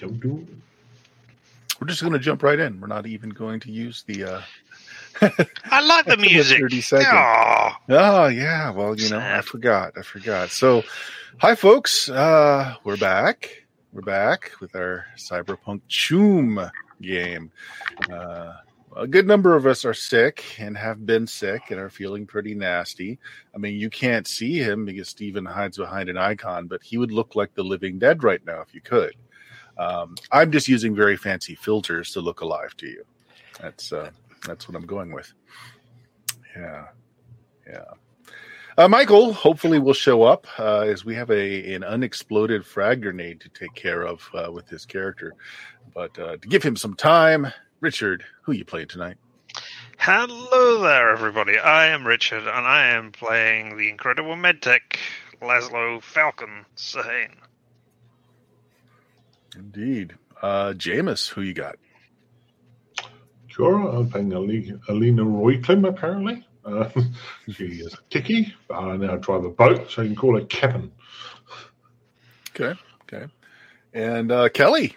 Don't do We're just going to jump right in. We're not even going to use the. Uh, I like the music. 30 seconds. Aw. Oh yeah, well you know I forgot, I forgot. So, hi folks, uh, we're back. We're back with our Cyberpunk Choom game. Uh, a good number of us are sick and have been sick and are feeling pretty nasty. I mean, you can't see him because Steven hides behind an icon, but he would look like the living dead right now if you could. Um, I'm just using very fancy filters to look alive to you. That's uh, that's what I'm going with. Yeah, yeah. Uh, Michael hopefully will show up uh, as we have a an unexploded frag grenade to take care of uh, with his character. But uh, to give him some time, Richard, who you playing tonight? Hello there, everybody. I am Richard, and I am playing the incredible medtech Laszlo Falcon Sahane. Indeed, uh, Jameis, who you got? Sure, I'm playing Alina Royklim, apparently. Uh, she is a techie, but I now drive a boat, so you can call her Kevin. Okay, okay, and uh, Kelly.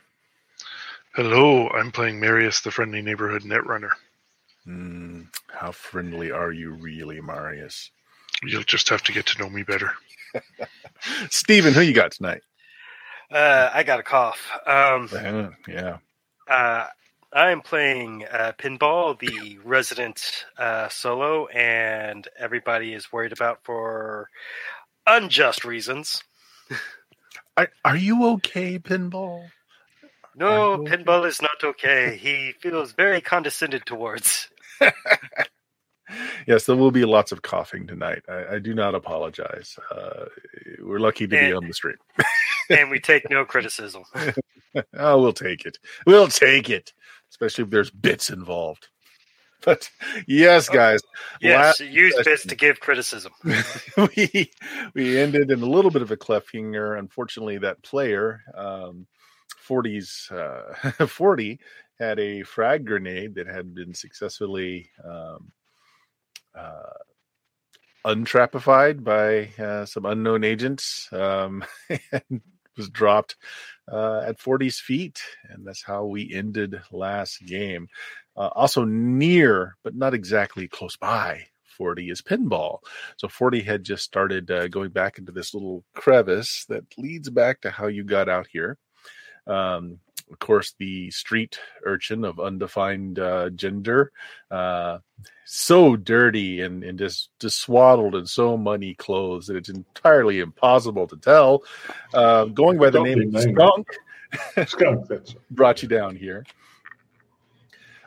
Hello, I'm playing Marius, the friendly neighborhood netrunner. Hmm, how friendly are you, really, Marius? You'll just have to get to know me better. Steven, who you got tonight? Uh, I got a cough. Um, yeah, uh, I'm playing uh, pinball, the resident uh, solo, and everybody is worried about for unjust reasons. are, are you okay, Pinball? No, okay? pinball is not okay. He feels very condescended towards. Yes, there will be lots of coughing tonight. I, I do not apologize. Uh, we're lucky to be on the stream. and we take no criticism. oh, we'll take it. We'll take it, especially if there's bits involved. But yes, guys, Yes, use question. bits to give criticism. we we ended in a little bit of a cliffhanger. Unfortunately, that player, um, 40's uh, 40, had a frag grenade that had been successfully um, uh, untrappified by uh, some unknown agents um, and was dropped uh, at 40's feet. And that's how we ended last game. Uh, also near, but not exactly close by, 40 is pinball. So 40 had just started uh, going back into this little crevice that leads back to how you got out here. Um, of course, the street urchin of undefined uh, gender, uh, so dirty and, and just, just swaddled in so many clothes that it's entirely impossible to tell. Uh, going by the Don't name of. Skunk, Skunk, that's brought you down here.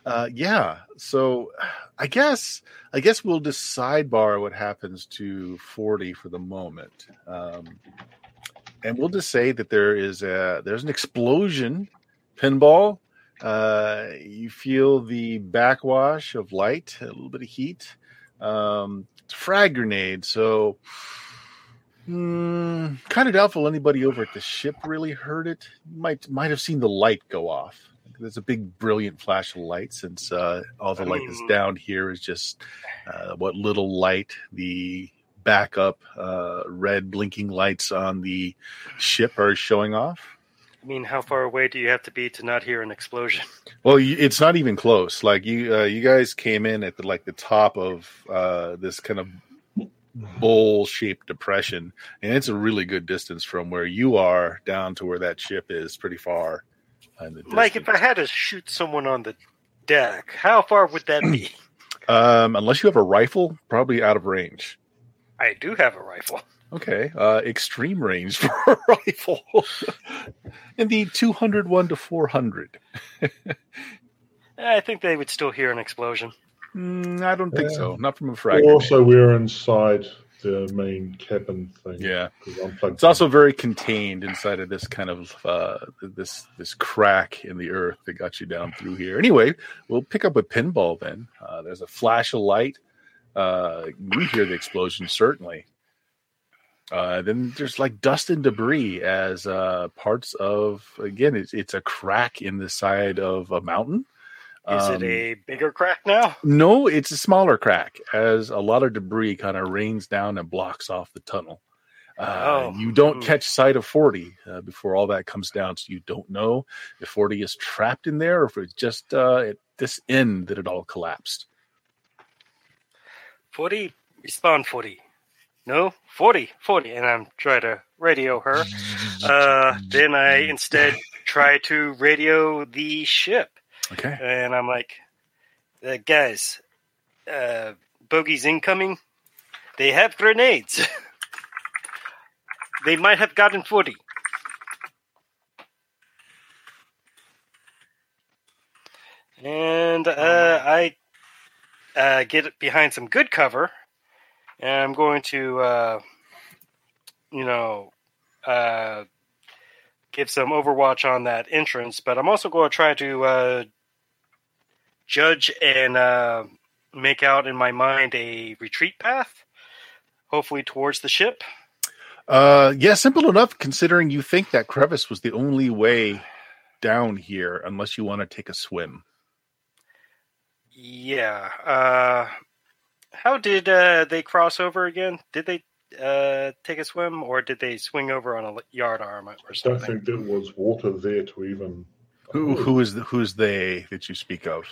Uh, yeah, so I guess I guess we'll just sidebar what happens to forty for the moment, um, and we'll just say that there is a there's an explosion, pinball. Uh, you feel the backwash of light, a little bit of heat. Um, it's a frag grenade, so Hmm, kind of doubtful anybody over at the ship really heard it. Might might have seen the light go off. There's a big, brilliant flash of light. Since uh, all the light that's Mm. down here is just uh, what little light the backup uh, red blinking lights on the ship are showing off. I mean, how far away do you have to be to not hear an explosion? Well, you, it's not even close. Like you, uh, you guys came in at the like the top of uh, this kind of bowl-shaped depression, and it's a really good distance from where you are down to where that ship is. Pretty far. Mike, if I had to shoot someone on the deck, how far would that be? um, unless you have a rifle, probably out of range. I do have a rifle. Okay, uh, extreme range for a rifle in the two hundred one to four hundred. I think they would still hear an explosion. Mm, I don't think Yeah. so. Not from a frag. grenade. also we're inside the main cabin thing. Yeah. 'cause I'm plugged It's also very contained inside of this kind of uh, this this crack in the earth that got you down through here. Anyway, we'll pick up a pinball then. Uh, there's a flash of light. Uh, you hear the explosion certainly. Uh, then there's like dust and debris as uh, parts of again it's it's a crack in the side of a mountain. Is Um, it a bigger crack now? no, it's a smaller crack as a lot of debris kind of rains down and blocks off the tunnel. Uh, Oh. You don't catch sight of 40 uh, before all that comes down. So you don't know if 40 is trapped in there or if it's just uh, at this end that it all collapsed. 40, respond 40. No, 40, 40. And I'm trying to radio her. Uh, then I instead try to radio the ship. Okay. And I'm like, uh, guys, uh, bogeys incoming. They have grenades. they might have gotten 40. And uh, I uh, get behind some good cover, and I'm going to, uh, you know, uh, give some overwatch on that entrance. But I'm also going to try to uh, judge and uh, make out in my mind a retreat path, hopefully towards the ship. Uh, yeah, simple enough considering you think that crevice was the only way down here unless you want to take a swim. Yeah. How did uh, they cross over again? Did they uh, take a swim, or did they swing over on a yard arm or I don't think there was water there to even. Who who is the, who's they that you speak of?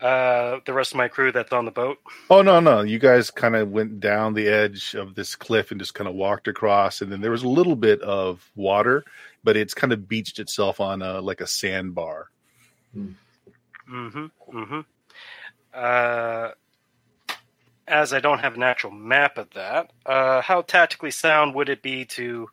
Uh, the rest of my crew that's on the boat. Oh no, no. You guys kind of went down the edge of this cliff and just kind of walked across, and then there was a little bit of water, but it's kind of beached itself on a like a sandbar. Mm-hmm. Mm-hmm. Uh, as I don't have an actual map of that, uh, how tactically sound would it be to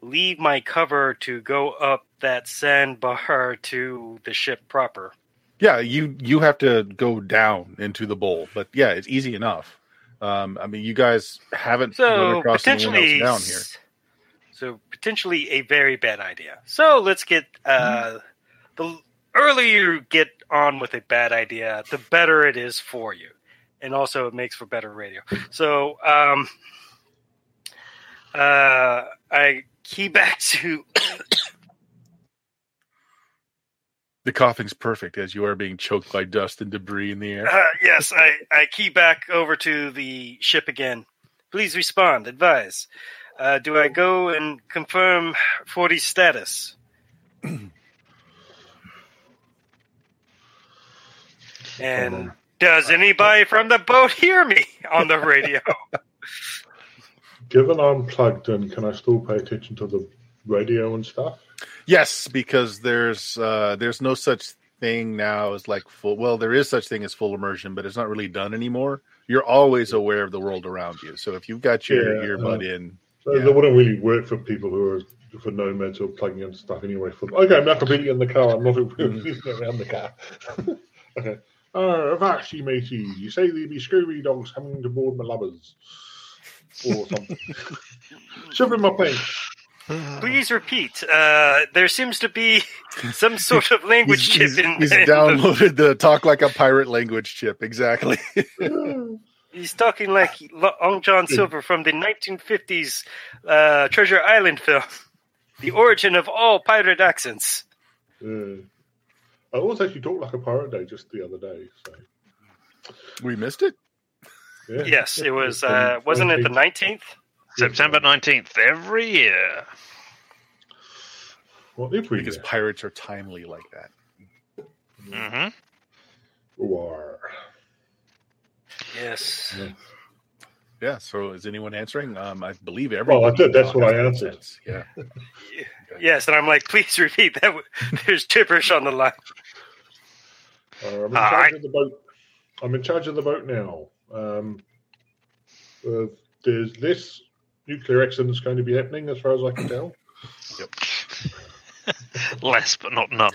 leave my cover to go up that sandbar to the ship proper? Yeah, you you have to go down into the bowl, but yeah, it's easy enough. Um, I mean, you guys haven't So across potentially, down here. so potentially a very bad idea. So let's get uh, the earlier you get on with a bad idea, the better it is for you, and also it makes for better radio. So um, uh, I key back to The coughing's perfect as you are being choked by dust and debris in the air. uh, yes, I I key back over to the ship again. Please respond. Advise. Uh, do I go and confirm 40 status? and does anybody from the boat hear me on the radio? Given I'm plugged in, can I still pay attention to the radio and stuff? Yes, because there's uh, there's no such thing now as like full. Well, there is such thing as full immersion, but it's not really done anymore. You're always aware of the world around you. So if you've got your Yeah, earbud uh, in, So Yeah. That wouldn't really work for people who are for nomads who are plugging in stuff anyway. For okay, I'm not completely in the car. I'm not around the car. okay. Uh, Avashi, matey, you say there be scurvy dogs coming to board my lubbers. Or something. Shivering my plane. Please repeat. Uh, there seems to be some sort of language he's, chip he's- in he's in the- downloaded the talk like a pirate language chip. Exactly. He's talking like Long John Silver from the 1950s uh, Treasure Island film, The Origin of All Pirate Accents. Uh, I was actually talked like a pirate day just the other day. So we missed it. yeah. Yes, it was. Uh, wasn't it the 19th? September 19th every year. Well, if we Because pirates are timely like that. hmm War. Yes. Yeah. So is anyone answering? Um, I believe everyone. Well, I did. That's what I answered. Yeah. Yes, and I'm like, please repeat that. There's gibberish on the line. Uh, I'm in All charge right. of the boat. I'm in charge of the boat now. Um, uh, there's this nuclear accident that's going to be happening, as far as I can tell. Less, but not none.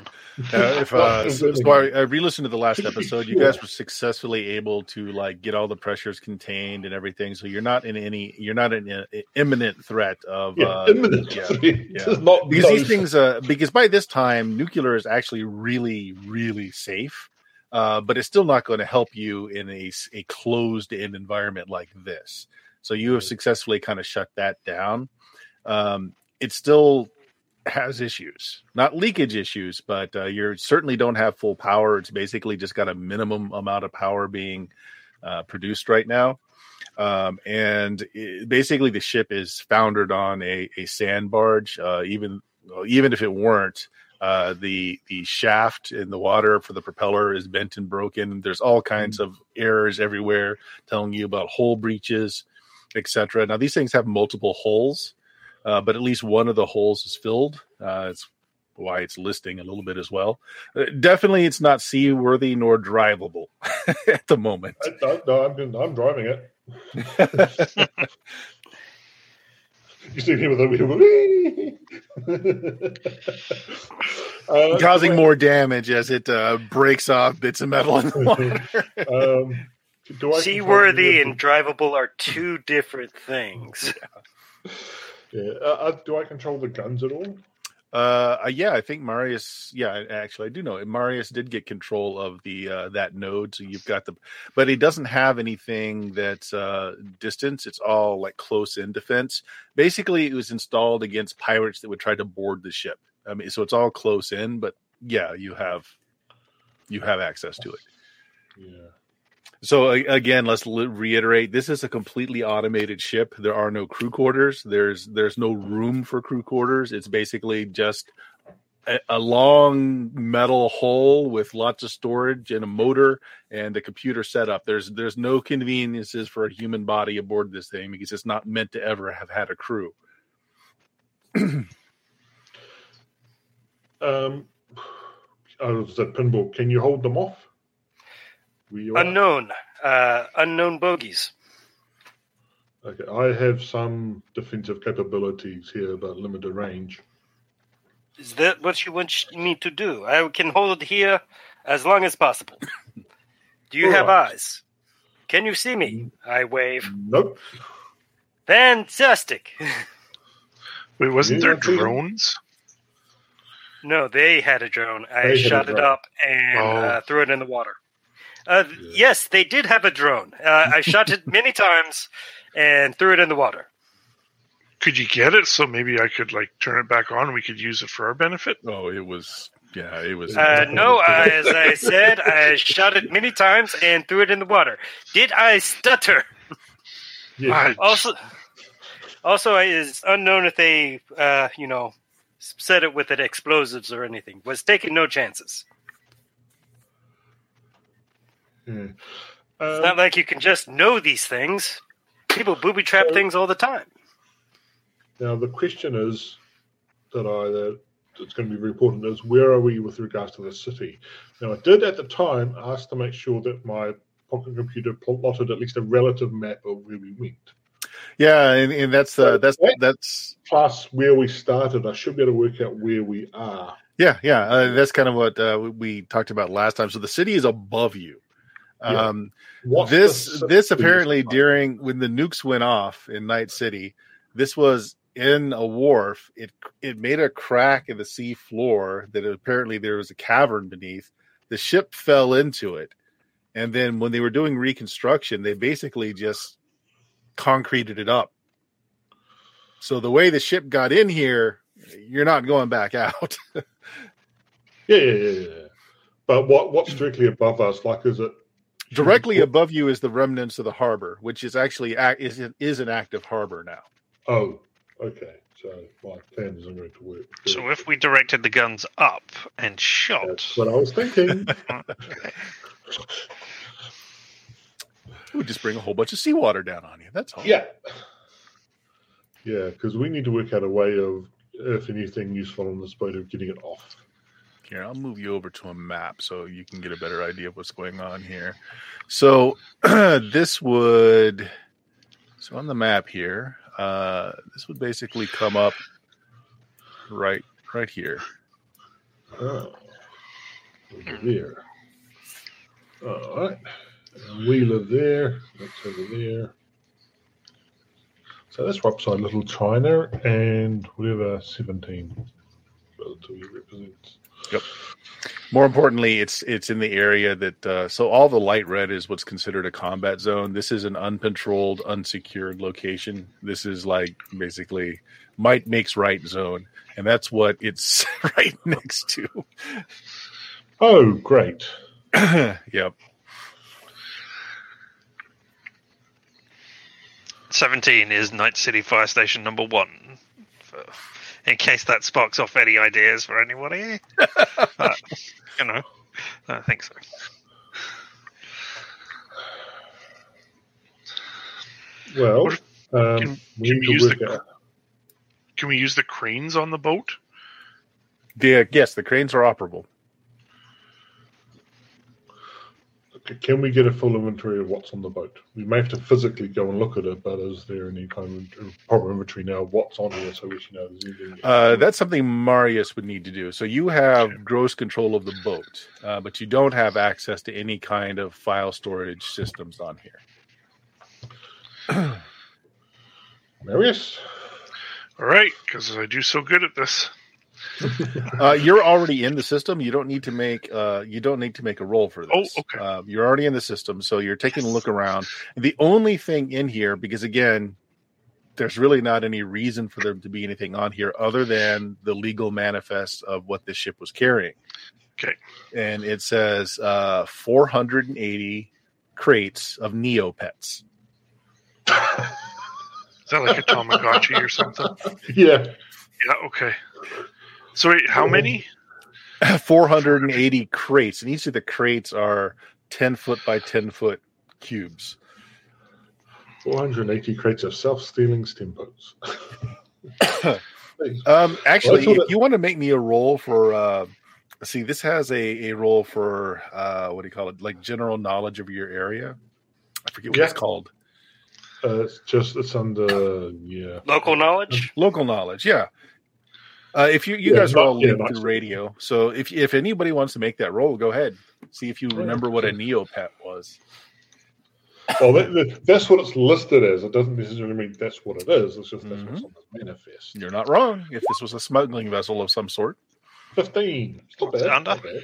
Uh, if uh, so, so I, I re-listened to the last episode, you guys were successfully able to like get all the pressures contained and everything, so you're not in any, you're not in an imminent threat of Yeah, uh, imminent. yeah, yeah. not because these things uh because by this time nuclear is actually really really safe uh but it's still not going to help you in a, a closed in environment like this so you have successfully kind of shut that down um it still has issues not leakage issues but uh, you certainly don't have full power it's basically just got a minimum amount of power being uh, produced right now Um, and it, basically, the ship is foundered on a, a sand barge. Uh, even even if it weren't, uh, the the shaft in the water for the propeller is bent and broken. There's all kinds of errors everywhere, telling you about hole breaches, etc. Now these things have multiple holes, uh, but at least one of the holes is filled. Uh, it's why it's listing a little bit as well. Uh, definitely, it's not seaworthy nor drivable at the moment. I, no, no, I'm, I'm driving it. you see me with a uh, Causing more damage as it uh, breaks off bits of metal in the water. um, Seaworthy and drivable are two different things. Yeah. Uh, uh, do I control the guns at all? Uh, yeah, I think Marius. Yeah, actually, I do know Marius did get control of the uh, that node. So you've got the, but he doesn't have anything that's uh, distance. It's all like close in defense. Basically, it was installed against pirates that would try to board the ship. I mean, so it's all close in. But yeah, you have you have access to it. Yeah. So again, let's reiterate: this is a completely automated ship. There are no crew quarters. There's there's no room for crew quarters. It's basically just a, a long metal hull with lots of storage and a motor and a computer setup. There's there's no conveniences for a human body aboard this thing because it's not meant to ever have had a crew. um, I was at pinball. Can you hold them off? Unknown, uh, unknown bogies. Okay, I have some defensive capabilities here, but limited range. Is that what you want me to do? I can hold it here as long as possible. Do you All have right. eyes? Can you see me? I wave. Nope. Fantastic. Wait, wasn't there drones? No, they had a drone. I they shot it drone. up and oh. uh, threw it in the water. Uh, yeah. Yes, they did have a drone. Uh, I shot it many times and threw it in the water. Could you get it so maybe I could like turn it back on? and We could use it for our benefit. Oh, it was yeah, it was. Uh, no, as I said, I shot it many times and threw it in the water. Did I stutter? Yeah. Also, also, it is unknown if they, uh, you know, set it with it explosives or anything. Was taking no chances. Hmm. Um, it's not like you can just know these things. People booby trap so, things all the time. Now the question is that I that it's going to be very important is where are we with regards to the city? Now I did at the time ask to make sure that my pocket computer plotted at least a relative map of where we went. Yeah, and, and that's uh, that's that's plus where we started. I should be able to work out where we are. Yeah, yeah, uh, that's kind of what uh, we talked about last time. So the city is above you. Um, this the, this apparently during when the nukes went off in Night City, this was in a wharf. It it made a crack in the sea floor that apparently there was a cavern beneath. The ship fell into it, and then when they were doing reconstruction, they basically just concreted it up. So the way the ship got in here, you're not going back out. yeah, yeah, yeah, yeah. But what what's directly above us? Like, is it Directly above you is the remnants of the harbor, which is actually is is an active harbor now. Oh, okay. So my plan isn't going to work. So if we directed the guns up and shot, that's what I was thinking. we would just bring a whole bunch of seawater down on you. That's all. Yeah. Yeah, because we need to work out a way of, if anything useful on this boat, of getting it off. Here, I'll move you over to a map so you can get a better idea of what's going on here. So this would so on the map here, uh, this would basically come up right right here. Oh, over there. All right. Live there. That's over there. So that's upside little China and whatever 17 relatively represents. Yep. More importantly, it's it's in the area that uh, so all the light red is what's considered a combat zone. This is an uncontrolled, unsecured location. This is like basically might makes right zone, and that's what it's right next to. Oh, great! yep. seventeen is Night City Fire Station number one. For, in case that sparks off any ideas for anybody, but, you know, I think so. Well, um, can- we can we use the- Can we use the cranes on the boat? Yeah, yes, the cranes are operable. Can we get a full inventory of what's on the boat? We may have to physically go and look at it, but is there any kind of proper inventory now? What's on here, so we should know. Uh, that's something Marius would need to do. So you have gross control of the boat, uh, but you don't have access to any kind of file storage systems on here. Marius. All right, because I do so good at this. Uh, you're already in the system. You don't need to make uh, you don't need to make a roll for this. Oh, okay. Uh, you're already in the system, so you're taking a look around. The only thing in here, because again, there's really not any reason for there to be anything on here other than the legal manifest of what this ship was carrying. Okay. and it says uh, 480 crates of Neopets. Is that like a Tamagotchi or something? yeah. Yeah. Okay. So wait, how many? 480 crates, and each of the crates are 10 foot by 10 foot cubes. 480 crates of self-stealing steamboats. Um, actually, Well, that's what you want to make me a roll for, uh, see, this has a, a roll for uh, what do you call it? Like general knowledge of your area. I forget what Yeah. it's called. Uh, it's just it's under yeah. Local knowledge. Local knowledge, yeah. Uh, if you you Yeah, guys are not- all yeah, linked not- through radio, so if if anybody wants to make that roll, go ahead. See if you remember what a Neopet was. Well, that, that- that's what it's listed as. It doesn't necessarily mean that's what it is. It's just that's Mhm. what's on the manifest. You're not wrong. If this was a smuggling vessel of some sort, 15. It's not bad. Under? Not bad.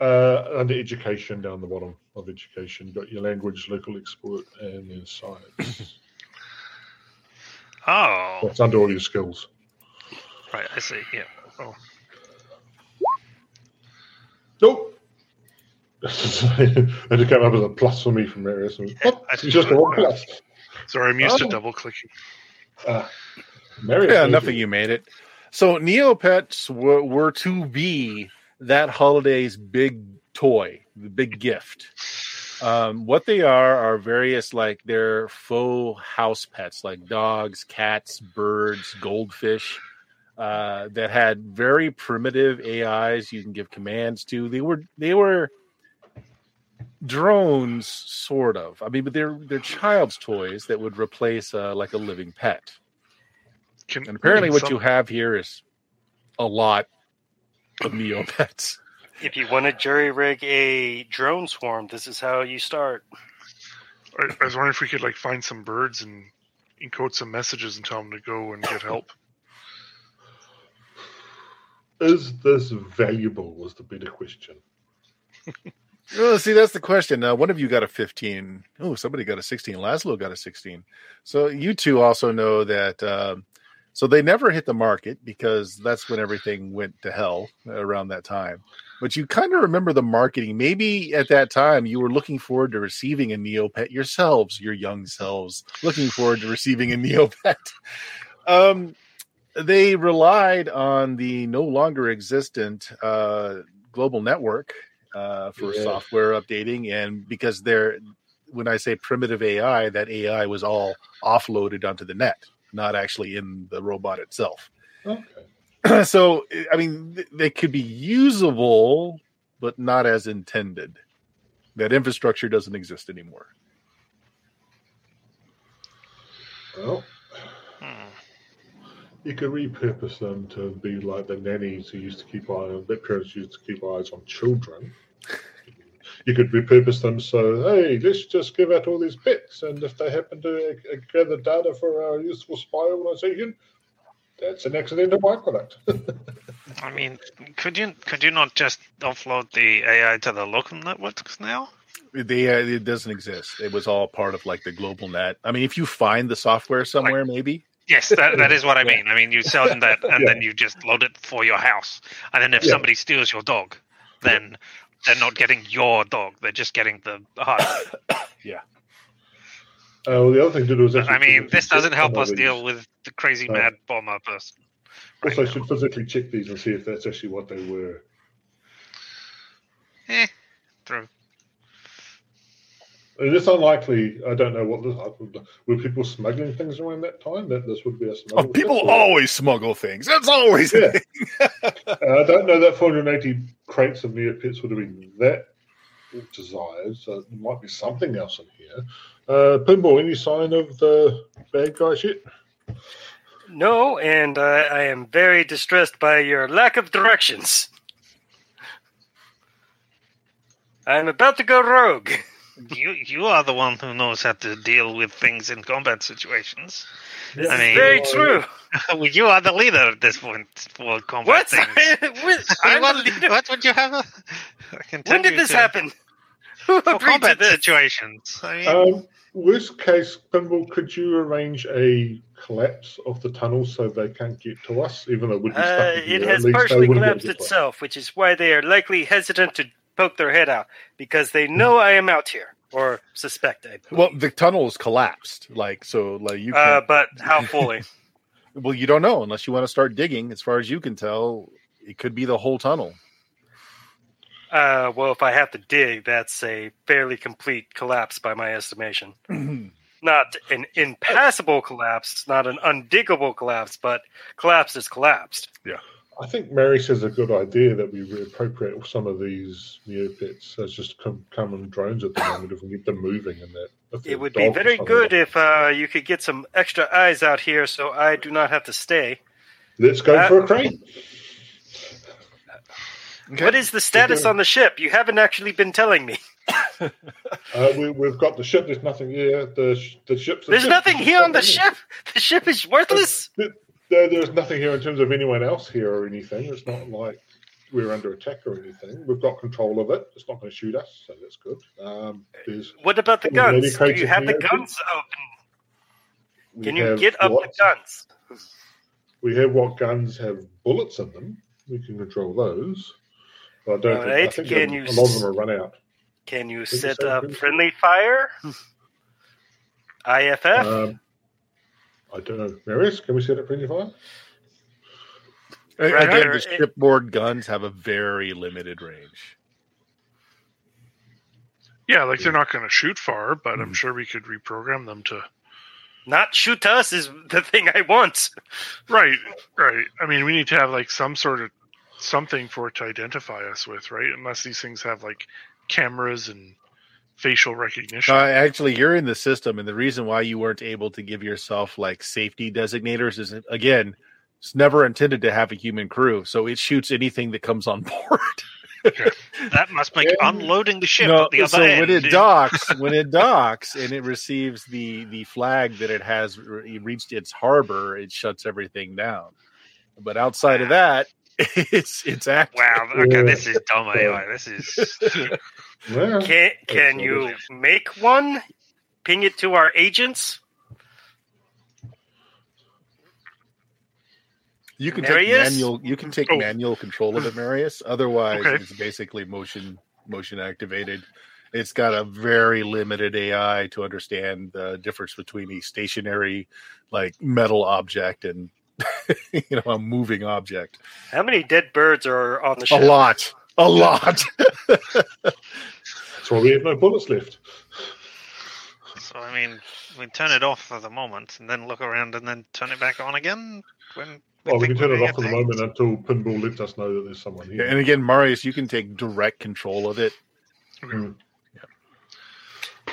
Uh, under education down the bottom of education, you've got your language, local export, and then science. Oh, That's under all your skills. right. I see. Yeah. Oh. Nope. and it came up as a plus for me from Marius. What? I It's just a one plus. Sorry, I'm used to Oh. double clicking. Uh, Marius. yeah, knows enough of you made it. So Neopets were, were to be that holiday's big toy, the big gift. Um, what they are are various like they're faux house pets, like dogs, cats, birds, goldfish. Uh, that had very primitive AIs you can give commands to. They were they were drones, sort of. I mean, but they're they're child's toys that would replace uh, like a living pet. Can, And apparently, what some- you have here is a lot of Neopets. If you want to jury rig a drone swarm, this is how you start. I, I was wondering if we could like find some birds and encode some messages and tell them to go and get help. Is this valuable? Was the better question. Oh, see, that's the question. Uh, one of you got a 15. Oh, somebody got a 16. Laszlo got a 16. So you two also know that. Um, so they never hit the market because that's when everything went to hell around that time. But you kind of remember the marketing. Maybe at that time you were looking forward to receiving a Neopet yourselves, your young selves, looking forward to receiving a Neopet. Um, they relied on the no longer existent uh, global network uh, for Yeah. software updating, and because they're when I say primitive AI, that AI was all offloaded onto the net, not actually in the robot itself. Okay. so, I mean, th- they could be usable, but not as intended. That infrastructure doesn't exist anymore. Well, Hmm. you could repurpose them to be like the nannies who used to keep eye on that parents used to keep eyes on children. You could repurpose them so, hey, let's just give out all these bits, and if they happen to uh, gather data for our useful spy organization, that's an accidental byproduct. I mean, could you could you not just offload the AI to the local networks now? They, uh, it doesn't exist. It was all part of like the global net. I mean, if you find the software somewhere, maybe. Yes, that, that is what I Yeah. mean. I mean, you sell them that, and Yeah. then you just load it for your house. And then if Yeah. somebody steals your dog, then they're not getting your dog; they're just getting the hard. Uh, well, the other thing to do is I mean, this doesn't help us these. deal with the crazy No. mad bomber person. right Also, I should physically check these and see if that's actually what they were. Eh, true. And it's unlikely. I don't know what this, were people smuggling things around that time. That this would be a Oh, smuggled people ship, or- always smuggle things. That's always a Yeah. thing. Uh, I don't know that 480 crates of Neopets would have been that desired, so there might be something else in here. Uh, Pinball, any sign of the bad guys yet? No, and uh, I am very distressed by your lack of directions. I'm about to go rogue. You you are the one who knows how to deal with things in combat situations. This I is mean- very true. You are the leader at this point for combat What? things. What? I'm what, the leader. what would you have? A, I can tell When did you this to- happen? Who For combat this? situations. I mean, Um, worst case, Pinball, could you arrange a collapse of the tunnel so they can't get to us, even though we'd be stuck Uh, here? it At has partially wouldn't be able collapsed to get to itself, which is why they are likely hesitant to poke their head out because they know I am out here or suspect I. Well, the tunnel is collapsed. Like so, like you. uh, but how fully? well, you don't know unless you want to start digging. As far as you can tell, it could be the whole tunnel. uh, well, if I have to dig, that's a fairly complete collapse by my estimation. Not an impassable collapse, not an undiggable collapse, but collapse is collapsed. I think Mary says a good idea that we reappropriate some of these Neopets as just common drones at the moment if we get them moving and that. It would be very good if uh, you could get some extra eyes out here so I do not have to stay. Let's go Uh, for a crane. What is the status on the ship? You haven't actually been telling me. Uh, we, we've got the ship. There's nothing here. The sh- the ship's. There's nothing here on the ship. The ship is worthless. There, there's nothing here in terms of anyone else here or anything. It's not like we're under attack or anything. We've got control of it. It's not going to shoot us, so that's good. Um, there's What about the guns? Do you have the guns open? Can you get up the guns? We have what guns have bullets in them. We can control those. But I don't think, I think can you a lot of them are run out. Can you set up friendly fire? IFF? Um, I don't know. Marius, can we set up friendly fire? Right, Again, the shipboard guns have a very limited range. Yeah, like they're not going to shoot far, but Hmm. I'm sure we could reprogram them to. Not shoot us is the thing I want. Right, right. I mean, we need to have like some sort of something for it to identify us with, right? Unless these things have like cameras and facial recognition. Uh, actually, you're in the system, and the reason why you weren't able to give yourself like safety designators is again, it's never intended to have a human crew, so it shoots anything that comes on board. that must make Yeah. unloading the ship no, at the other so end. when it docks, when it docks, and it receives the the flag that it has re- reached its harbor, it shuts everything down. But outside of that, it's it's active. Wow. Okay, this is dumb AI. This is. Yeah. Can can so you make one? Ping it to our agents? You can take manual. You can take Oh. manual control of it, Marius. Otherwise, Okay. it's basically motion motion activated. It's got a very limited AI to understand the difference between a stationary, like metal object, and you know a moving object. How many dead birds are on the ship? A lot, a lot. That's why we have no bullets left. So I mean, we turn it off for the moment, and then look around, and then turn it back on again. When Well, we can turn it off for the moment until Pinball lets us know that there's someone here. and again, Marius, you can take direct control of it. Mm.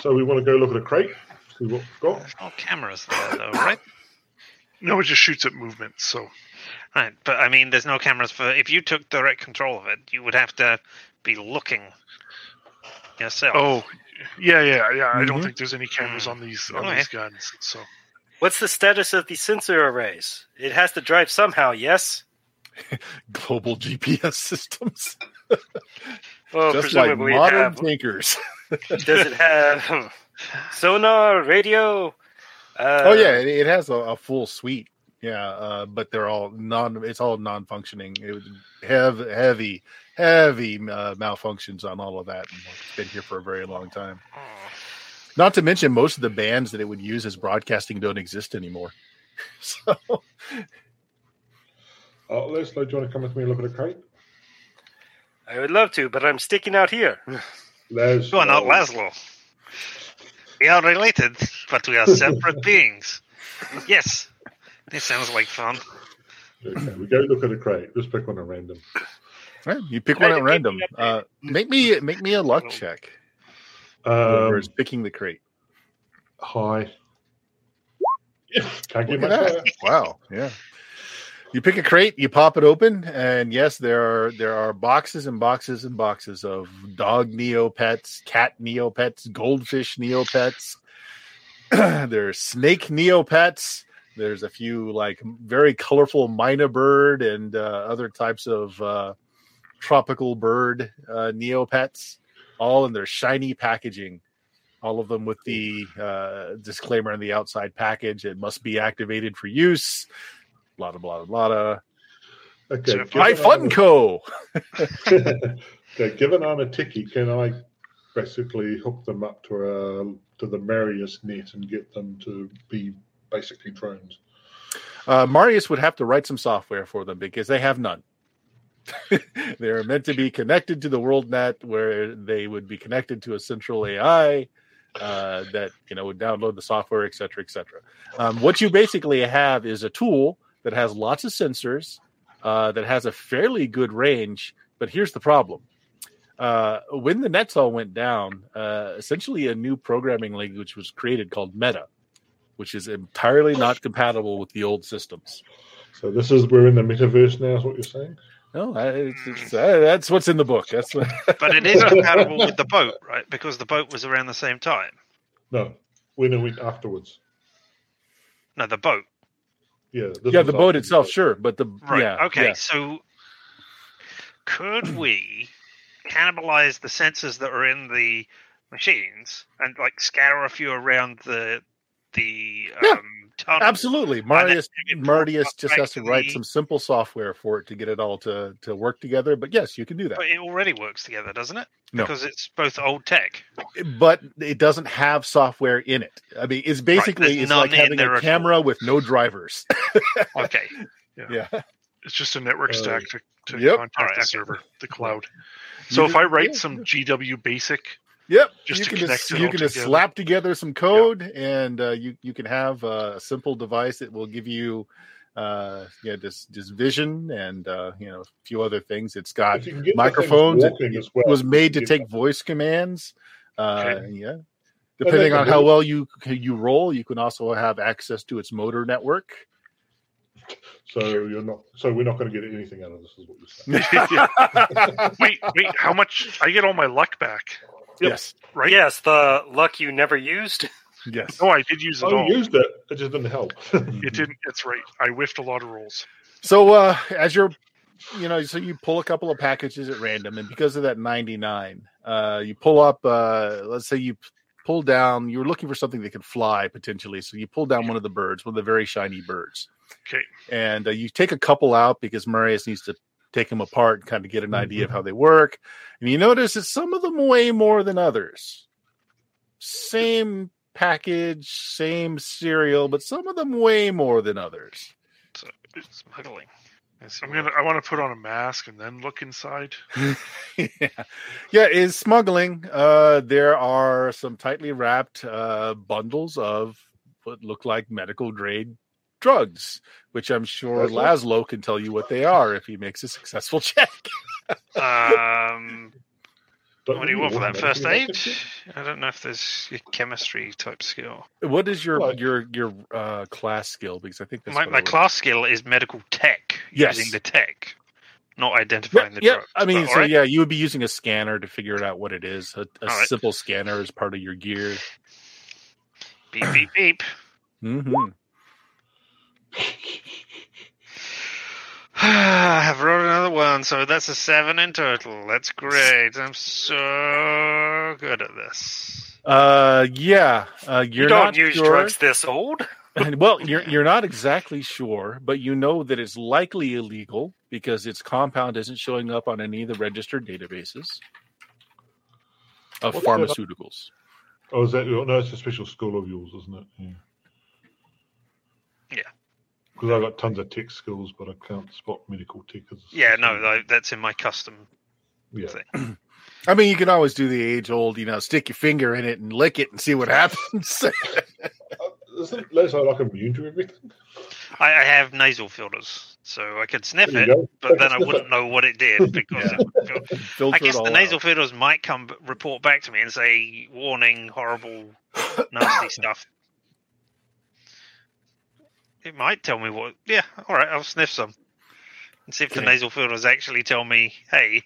So we want to go look at a crate, see what we've got. There's no cameras there, though, right? no, it just shoots at movement. So Right, but I mean, there's no cameras for. If you took direct control of it, you would have to be looking yourself. Oh, yeah, yeah, yeah. I don't Mhm. think there's any cameras Mm. on these on Okay. these guns. So What's the status of the sensor arrays? It has to drive somehow, yes? Global GPS systems, Well, just like presumably it modern have, tankers. does it have sonar, radio? Uh, oh yeah, it, it has a, a full suite. Yeah, uh, but they're all non. It's all non-functioning. It would have heavy, heavy uh, malfunctions on all of that. It's been here for a very long time. Oh. Not to mention, most of the bands that it would use as broadcasting don't exist anymore. So, Uh, Leslie, do you want to come with me and look at a crate? I would love to, but I'm sticking out here. Les, You are not Laszlo. We are related, but we are separate beings. Yes. This sounds like fun. Okay, we go look at a crate. Just pick one at random. right, you pick one at Try to keep random. Uh, make me make me a luck check. Um, Whoever's picking the crate. hi. Can't get Look much at better. that. Wow. Yeah. You pick a crate, you pop it open, and yes, there are there are boxes and boxes and boxes of dog neopets, cat neopets, goldfish neopets. there are snake neopets. There's a few like very colorful myna bird and uh, other types of uh, tropical bird uh, neopets, all in their shiny packaging. All of them with the uh, disclaimer on the outside package: it must be activated for use. Blah blah blah blah. blah. Okay, So given My I'm a- Funko. okay, given I'm a techie, can I basically hook them up to a to the Marius net and get them to be basically drones? Uh, Marius would have to write some software for them because they have none. They're meant to be connected to the world net where they would be connected to a central AI uh, that you know would download the software, et cetera, et cetera. Um, what you basically have is a tool that has lots of sensors, uh, that has a fairly good range. But here's the problem: uh, when the nets all went down, uh, essentially a new programming language was created called Meta, which is entirely not compatible with the old systems. So this is we're in the metaverse now. Is what you're saying? No, I- it's, it's, uh, that's what's in the book. That's what. But it is compatible with the boat, right? Because the boat was around the same time. No, when a week afterwards. No, the boat. Yeah, yeah, the boat after itself, sure, but the Right. yeah, okay. yeah. So could we cannibalize the sensors that are in the machines and like scatter a few around the the Yeah, um, tunnel? absolutely. Marius you Marius just has to to write the- some simple software for it to get it all to to work together. But yes, you can do that. But it already works together, doesn't it? No. Because it's both old tech. But it doesn't have software in it. I mean, it's basically there's it's like having a at camera with no drivers. Okay. yeah. It's just a network Uh, stack to, to Yep. contact Alright, the server, the cloud. You So if just- I write yeah, some GW basic, Yep. just you can just it you all can just together. slap together some code, and uh, you you can have uh, a simple device that will give you, uh, yeah, just just vision and uh, you know a few other things. It's got If you can get the things microphones. It, it as well, was made to take voice commands. Uh, Okay. Yeah. Depending on how well you you roll, you can also have access to its motor network. So you're not. So we're not going to get anything out of this, is what you're saying. wait, wait, how much? I get all my luck back, Yes. right? Yes, the luck you never used. Yes. No, I did use it I all. used it. It just didn't help. It didn't. That's right. I whiffed a lot of rolls. So uh as you're you know, so you pull a couple of packages at random, and because of that 99, uh you pull up uh let's say you pull down you're looking for something that could fly potentially. So you pull down one of the birds, one of the very shiny birds. Okay. And uh, you take a couple out because Marius needs to take them apart and kind of get an idea of how they work. And you notice that some of them weigh more than others. Same package, same cereal, but some of them weigh more than others. So smuggling. I'm gonna. I want to put on a mask and then look inside. yeah. yeah, is smuggling. Uh, there are some tightly wrapped uh, bundles of what look like medical grade drugs, which I'm sure Laszlo? Laszlo can tell you what they are if he makes a successful check. Um, Don't what do you want for that? First aid? I don't know if there's a chemistry type skill. What is your Right. your your uh, class skill? Because I think that's My, I my would- class skill is medical tech, Yes. using the tech, not Yeah, identifying the yeah. drugs. I mean, But, so alright. yeah, you would be using a scanner to figure out what it is. A, a Alright. simple scanner is part of your gear. Beep, beep, beep. hmm I have rolled another one, so that's a seven in total. That's great. I'm so good at this. Uh, yeah. Uh, you're you don't not use sure. drugs this old. And, well, you're you're not exactly sure, but you know that it's likely illegal because its compound isn't showing up on any of the registered databases of What's that? pharmaceuticals. Oh, is that no? It's a special skill of yours, isn't it? Yeah. Yeah. Because I've got tons of tech skills, but I can't spot medical tech. As Yeah, no, tho- that's in my custom Yeah. thing. I mean, you can always do the age old, you know, stick your finger in it and lick it and see what happens. Uh, Isn't Leslie like immune to everything? I, I have nasal filters, so I could sniff it, go. but then I wouldn't it. know what it did because Yeah. it fil- I guess it the nasal out. filters might come report back to me and say, "Warning, horrible, nasty stuff." It might tell me what. Yeah, all right, I'll sniff some and see if the nasal filters actually tell me, "Hey,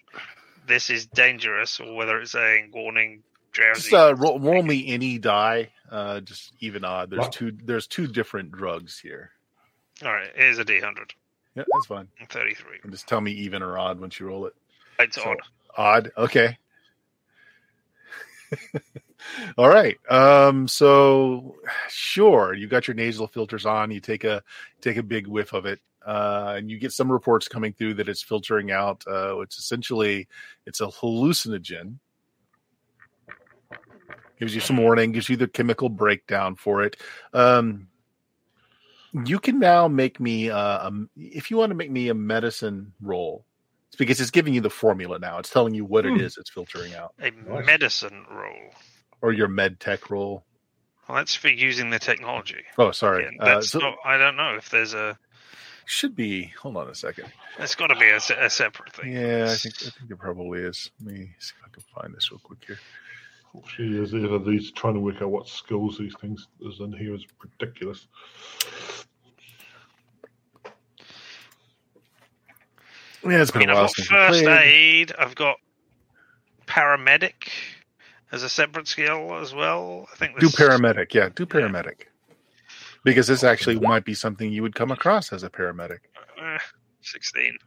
this is dangerous," or whether it's saying, "Warning, drowsy." Just uh, roll, roll me any die, uh, just even odd. There's What? two. There's two different drugs here. all right, here's a D hundred Yeah, that's fine. and thirty-three. And just tell me even or odd once you roll it. It's So- odd. Odd. Okay. All right. Um, so sure, you got your nasal filters on, you take a take a big whiff of it, uh, and you get some reports coming through that it's filtering out, uh, which essentially it's a hallucinogen. Gives you some warning, gives you the chemical breakdown for it. Um, you can now make me uh, um, if you want to make me a medicine roll. It's because it's giving you the formula now. It's telling you what Hmm. it is it's filtering out. A Nice. medicine roll. Or your med tech role? Well, that's for using the technology. Oh, sorry. Again, Uh, that's so not, I don't know if there's a. should be. Hold on a second. There's got to be a, a separate thing. Yeah, I think I think there probably is. Let me see if I can find this real quick here. She is either these trying to work out what skills these things is in here is ridiculous. Yeah, it's been mean, a I've while got since we first aid. I've got paramedic as a separate skill as well. I think Do paramedic. Yeah, do paramedic. Because this actually might be something you would come across as a paramedic. Uh, Sixteen.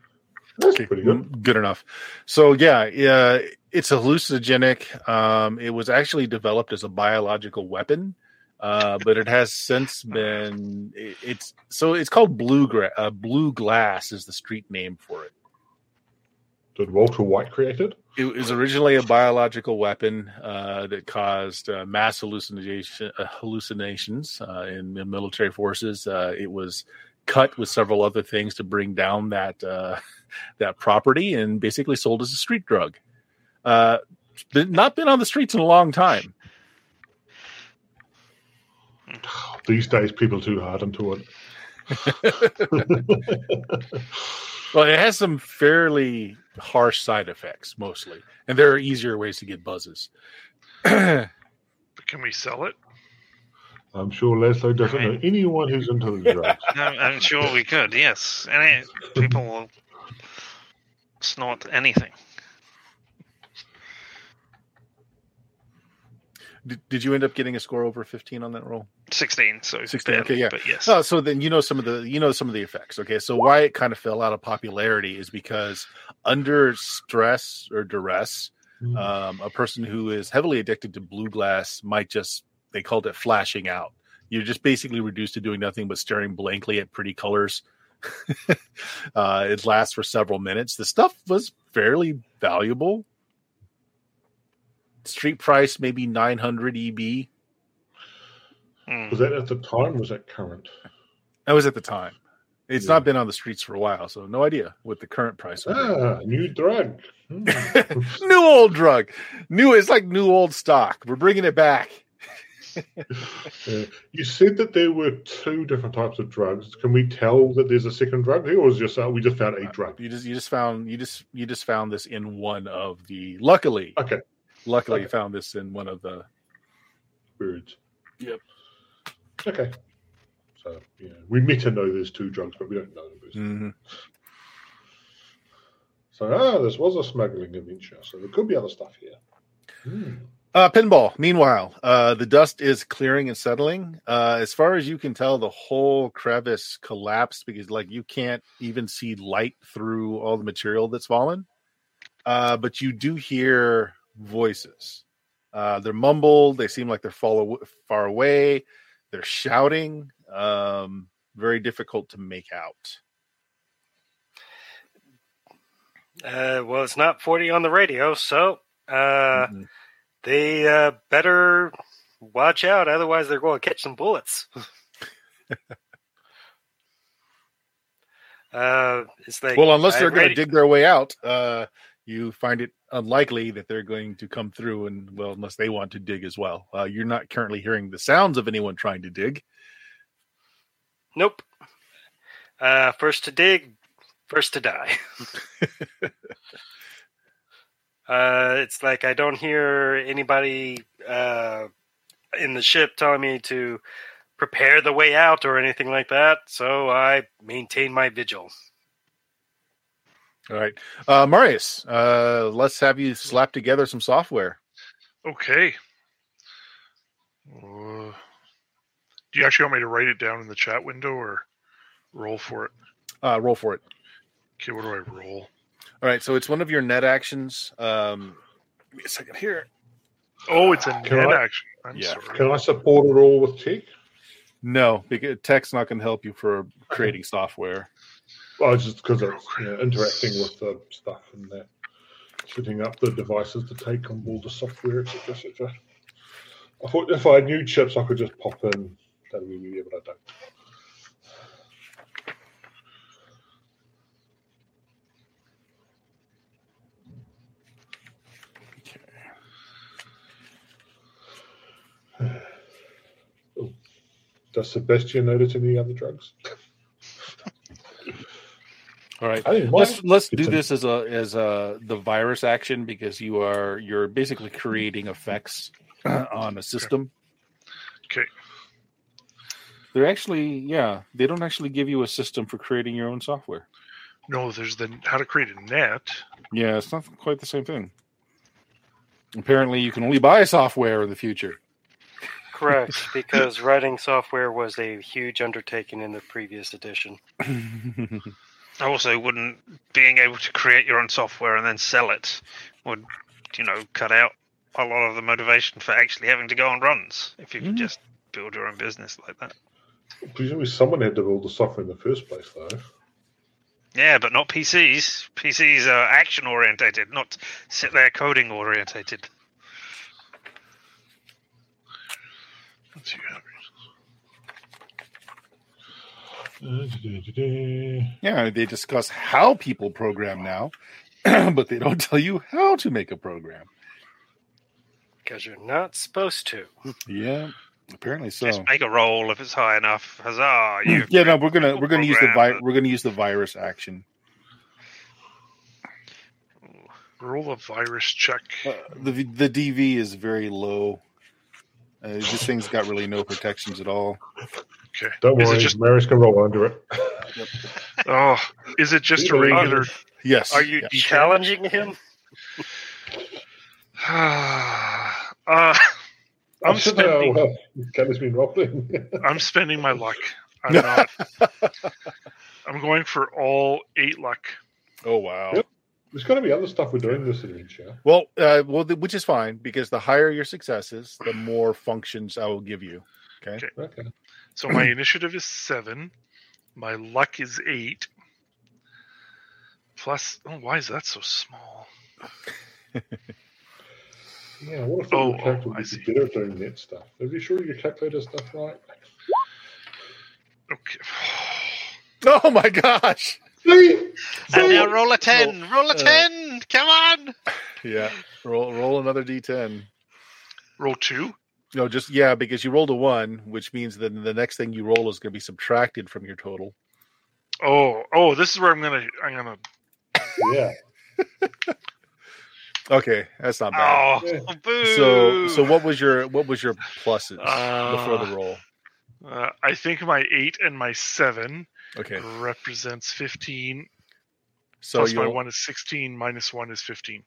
That's Okay, pretty good. Good enough. So yeah, yeah, it's a hallucinogenic. Um, it was actually developed as a biological weapon, uh, but it has since been. It, it's so it's called blue gra- uh, blue glass is the street name for it. Did Walter White create it? It was originally a biological weapon uh, that caused uh, mass hallucination, uh, hallucinations uh, in the military forces. Uh, it was cut with several other things to bring down that uh, that property, and basically sold as a street drug. Uh, not been on the streets in a long time. These days, people are too hard into it. Well, it has some fairly harsh side effects, mostly, and there are easier ways to get buzzes. But can we sell it? I'm sure Leslie doesn't know anyone who's into the drugs. I'm, I'm sure we could. Yes, and it, people will snort anything. did, did you end up getting a score over 15 on that roll? Sixteen. So 16, okay, yeah. But yes. Oh, so then you know some of the you know some of the effects. Okay, so why it kind of fell out of popularity is because under stress or duress, Hmm. um, a person who is heavily addicted to blue glass might just they called it flashing out. You're just basically reduced to doing nothing but staring blankly at pretty colors. uh, it lasts for several minutes. The stuff was fairly valuable. Street price maybe 900 EB. Hmm. Was that at the time? or Was that current? That was at the time. It's Yeah. not been on the streets for a while, so no idea what the current price. Ah, new drug. Hmm. new old drug. New it's like new old stock. We're bringing it back. Yeah. You said that there were two different types of drugs. Can we tell that there's a second drug here, or is just uh, we just found a drug? You just you just found you just you just found this in one of the luckily Okay, luckily you Okay. found this in one of the birds. Yep. Okay. So yeah, we meant to know there's two drugs, but we don't know them. Mhm. So ah, this was a smuggling adventure. So there could be other stuff here. Hmm. Uh, pinball. Meanwhile, uh, the dust is clearing and settling. Uh, as far as you can tell, the whole crevice collapsed because, like, you can't even see light through all the material that's fallen. Uh, but you do hear voices. Uh, they're mumbled. They seem like they're far, far away. They're shouting. Um, very difficult to make out. Uh, well, it's not 40 on the radio, so uh, Mhm. they uh, better watch out, otherwise they're going to catch some bullets. uh, it's like Well, unless they're going to dig their way out, uh, you find it unlikely that they're going to come through, and well, unless they want to dig as well. Uh, you're not currently hearing the sounds of anyone trying to dig. Nope. Uh, first to dig, first to die. uh, it's like I don't hear anybody uh, in the ship telling me to prepare the way out or anything like that, so I maintain my vigil. All right, uh, Marius, uh, let's have you slap together some software. Okay. Uh, do you actually want me to write it down in the chat window or roll for it? Uh, roll for it. Okay, what do I roll? All right, so it's one of your net actions. Um, give me a second here. Oh, it's a Can net I- action. I'm Yeah. sorry. Can I support it all with tech? No, because tech's not going to help you for creating software. Oh, just because it's you know, interacting with the stuff and that, setting up the devices to take on board the software, etc. etc. I thought if I had new chips, I could just pop in. Easier, but I don't. Oh. Does Sebastian notice any other drugs? All right. Let's let's do this as a as a the virus action because you are you're basically creating effects on a system. Okay. They're actually yeah they don't actually give you a system for creating your own software. No, there's the how to create a net. Yeah, it's not quite the same thing. Apparently, you can only buy software in the future. Correct, because writing software was a huge undertaking in the previous edition. Also, wouldn't being able to create your own software and then sell it would, you know, cut out a lot of the motivation for actually having to go on runs if you could Mm. just build your own business like that. Presumably, someone had to build the software in the first place, though. Yeah, but not PCs. PCs are action orientated, not sit there coding orientated. Let's see. Yeah, they discuss how people program now, but they don't tell you how to make a program. Because you're not supposed to. Yeah, apparently so. Just make a roll if it's high enough. Huzzah! You yeah, no, we're gonna we're gonna use the vi- we're gonna use the virus action. Roll a virus check. Uh, the the DV is very low. Uh, this thing's got really no protections at all. Okay. Don't is worry, it just Marius can roll under it. oh is it just a Yeah. regular Yes. Are you yeah. challenging him? uh I'm I'm sure spending well, Kevin's been rolling. I'm spending my luck. I'm not I'm going for all eight luck. Oh wow. Yep. There's got to be other stuff we're doing this adventure. Well, uh, well, which is fine because the higher your successes, the more functions I will give you. Okay. Okay. So my initiative is seven. My luck is eight. Plus oh why is that so small? Yeah, what if Oh, your character oh, I would be see. better at doing that stuff? Are you sure you calculated stuff right? Okay. Oh my gosh. See? And now roll a ten. roll a uh, ten. Come on. Yeah. Roll roll another d10. Roll two? No, just yeah, because you rolled a one, which means that the next thing you roll is going to be subtracted from your total. Oh, oh, this is where I'm gonna I'm gonna Yeah. Okay, that's not bad. Oh, boo. So so what was your what was your pluses Uh, before the roll? uh, I think my eight and my seven Okay, represents fifteen. so plus my one is sixteen, minus one is fifteen.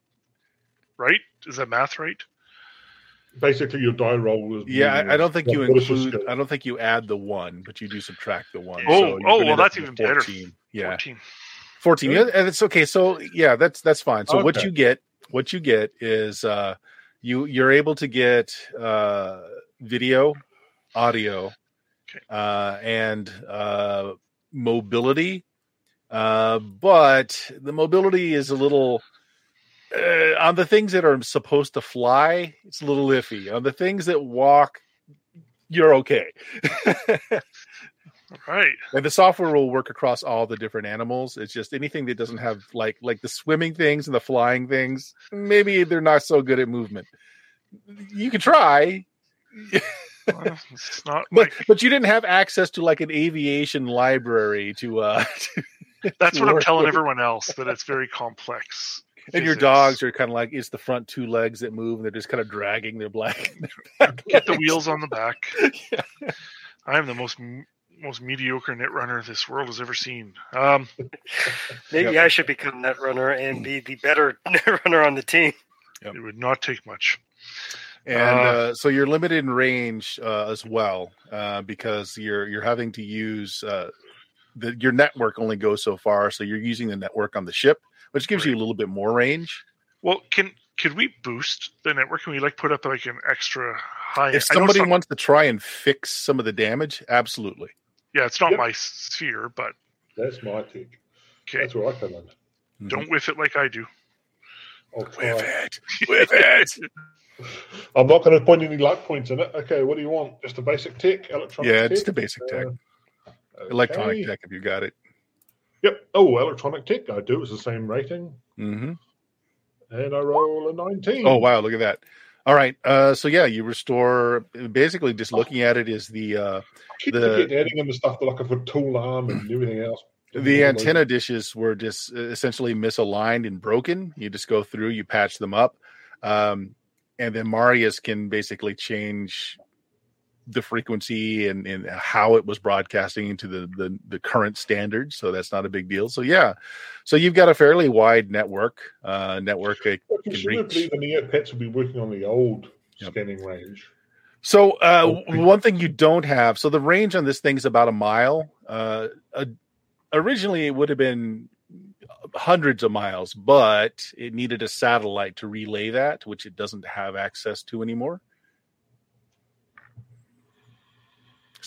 Right? Is that math right? Basically, your die roll is. yeah, I, I don't think you What is your include. I don't think you add the one, but you do subtract the one. Oh, so you're oh, gonna well, that's with even better. Yeah, Fourteen. 14 yeah, and it's okay so yeah that's that's fine so what you get what you get is uh you you're able to get uh video audio Okay. uh and uh mobility uh but the mobility is a little uh, on the things that are supposed to fly it's a little iffy on the things that walk you're okay. Right. and the software will work across all the different animals. It's just anything that doesn't have like like the swimming things and the flying things. Maybe they're not so good at movement. You can try, Well, it's not but like but you didn't have access to like an aviation library to uh that's what I'm telling everyone else that it's very complex. And your dogs are kind of like it's the front two legs that move and they're just kind of dragging their black Get the wheels on the back. I am the most most mediocre net runner this world has ever seen. Um, Maybe I should become net runner and be the better net runner on the team. Yep. It would not take much. and uh, so you're limited in range uh, as well uh, because you're you're having to use uh, the your network only goes so far so you're using the network on the ship which gives you a little bit more range Well, can could we boost the network? Can we like put up like an extra high? if I know it's somebody not- wants to try and fix some of the damage absolutely yeah, it's not Yep. my sphere, but That's my tick. okay, That's where I come in. don't whiff it like I do. I'll try. with it Whiff it I'm not going to point any luck points in it. Okay, what do you want? Just a basic tick, electronic yeah tick? it's the basic tech Uh, electronic tech if you got it Yep. Oh, electronic tick. I do. It's the same rating. Mm-hmm. And I roll a 19. Oh wow, look at that. All right. Uh so yeah, you restore basically just looking at it is the uh keep the- adding in the stuff like a tool arm and everything else. the antenna dishes were just uh, essentially misaligned and broken. You just go through, you patch them up. Um and then Marius can basically change the frequency and, and how it was broadcasting into the, the the current standards. So that's not a big deal. So yeah. So you've got a fairly wide network. Uh network Well, can Presumably, reach. the Neopets will be working on the old Yep. scanning range. So uh, one thing you don't have, so the range on this thing is about a mile. Uh, uh, originally, it would have been hundreds of miles, but it needed a satellite to relay that, which it doesn't have access to anymore.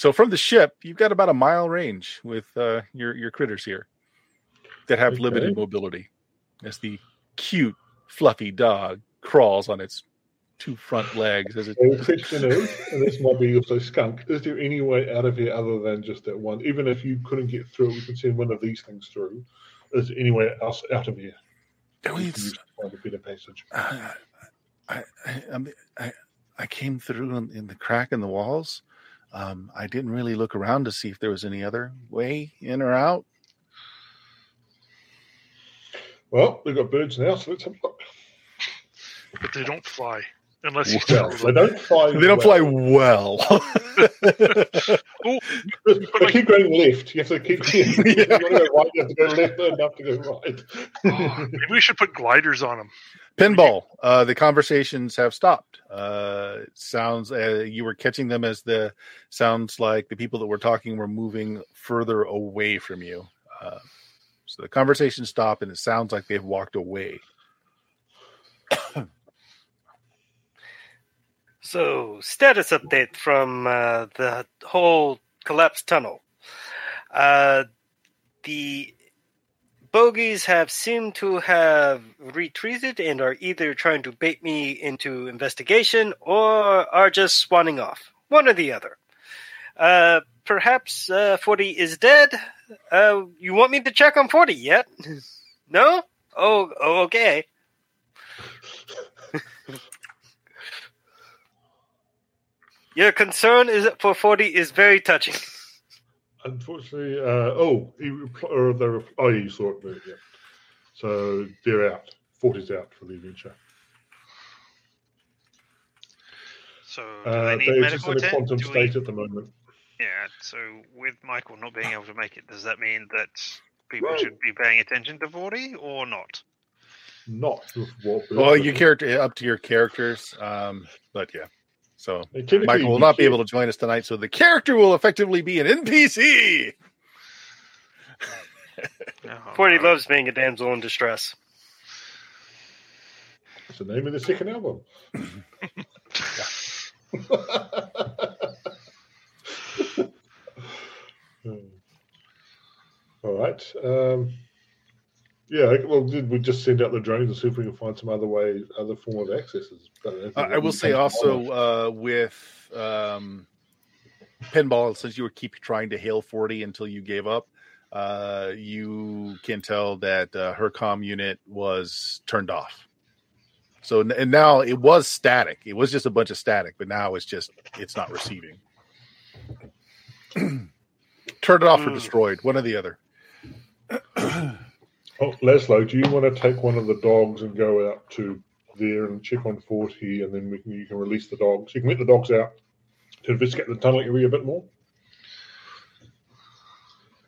So from the ship, you've got about a mile range with uh, your your critters here that have Okay. limited mobility. As the cute, fluffy dog crawls on its two front legs as it the question is, and this might be also skunk, is there any way out of here other than just that one? Even if you couldn't get through, we can send one of these things through. Is there any way else out of here? Oh, We it's- find a better passage. I, I, I, I, I, I came through in, in the crack in the walls. Um, I didn't really look around to see if there was any other way in or out. Well, we've got birds now, so let's have a look. But they don't fly unless you Well, throw they don't fly. They don't fly well. They keep going left. You have to keep. If you Yeah. to go right, you have to go left enough to go right. Oh, maybe we should put gliders on them. Pinball. Uh, the conversations have stopped. Uh, sounds uh, you were catching them as the sounds like the people that were talking were moving further away from you. Uh, so the conversation stopped, and it sounds like they've walked away. So, status update from uh, the whole collapsed tunnel. Uh, the bogies have seemed to have retreated and are either trying to bait me into investigation or are just swanning off. One or the other. Uh, perhaps uh, 40 is dead. Uh, you want me to check on 40 yet? No? Oh, oh okay. Your concern is for 40 is very touching. Unfortunately, uh, oh, he repl- or they repl- oh, you saw it move, yeah. So they're out. Forty's out for the adventure. So do Uh, they need they're just in a quantum Do we- state at the moment. Yeah. So with Michael not being able to make it, does that mean that people Right. should be paying attention to Forty or not? Not. Well, your character up to your characters, um, but yeah. So They Michael will not be able to join us tonight, so the character will effectively be an NPC. Oh, 40 no. loves being a damsel in distress. It's the name of the second album. All right. Um, yeah. Well, did we just send out the drones and see if we can find some other way, other form of accesses? But Uh, I will say also uh, with um, pinball, since you were keep trying to hail 40 until you gave up, uh, you can tell that uh, her com unit was turned off. So and now it was static. It was just a bunch of static, but now it's just it's not receiving. Turn it off or Mm. destroyed, one or the other. Oh, Leslie, do you want to take one of the dogs and go out to there and check on 40 and then we can, you can release the dogs? You can let the dogs out to investigate the tunnel area a bit more?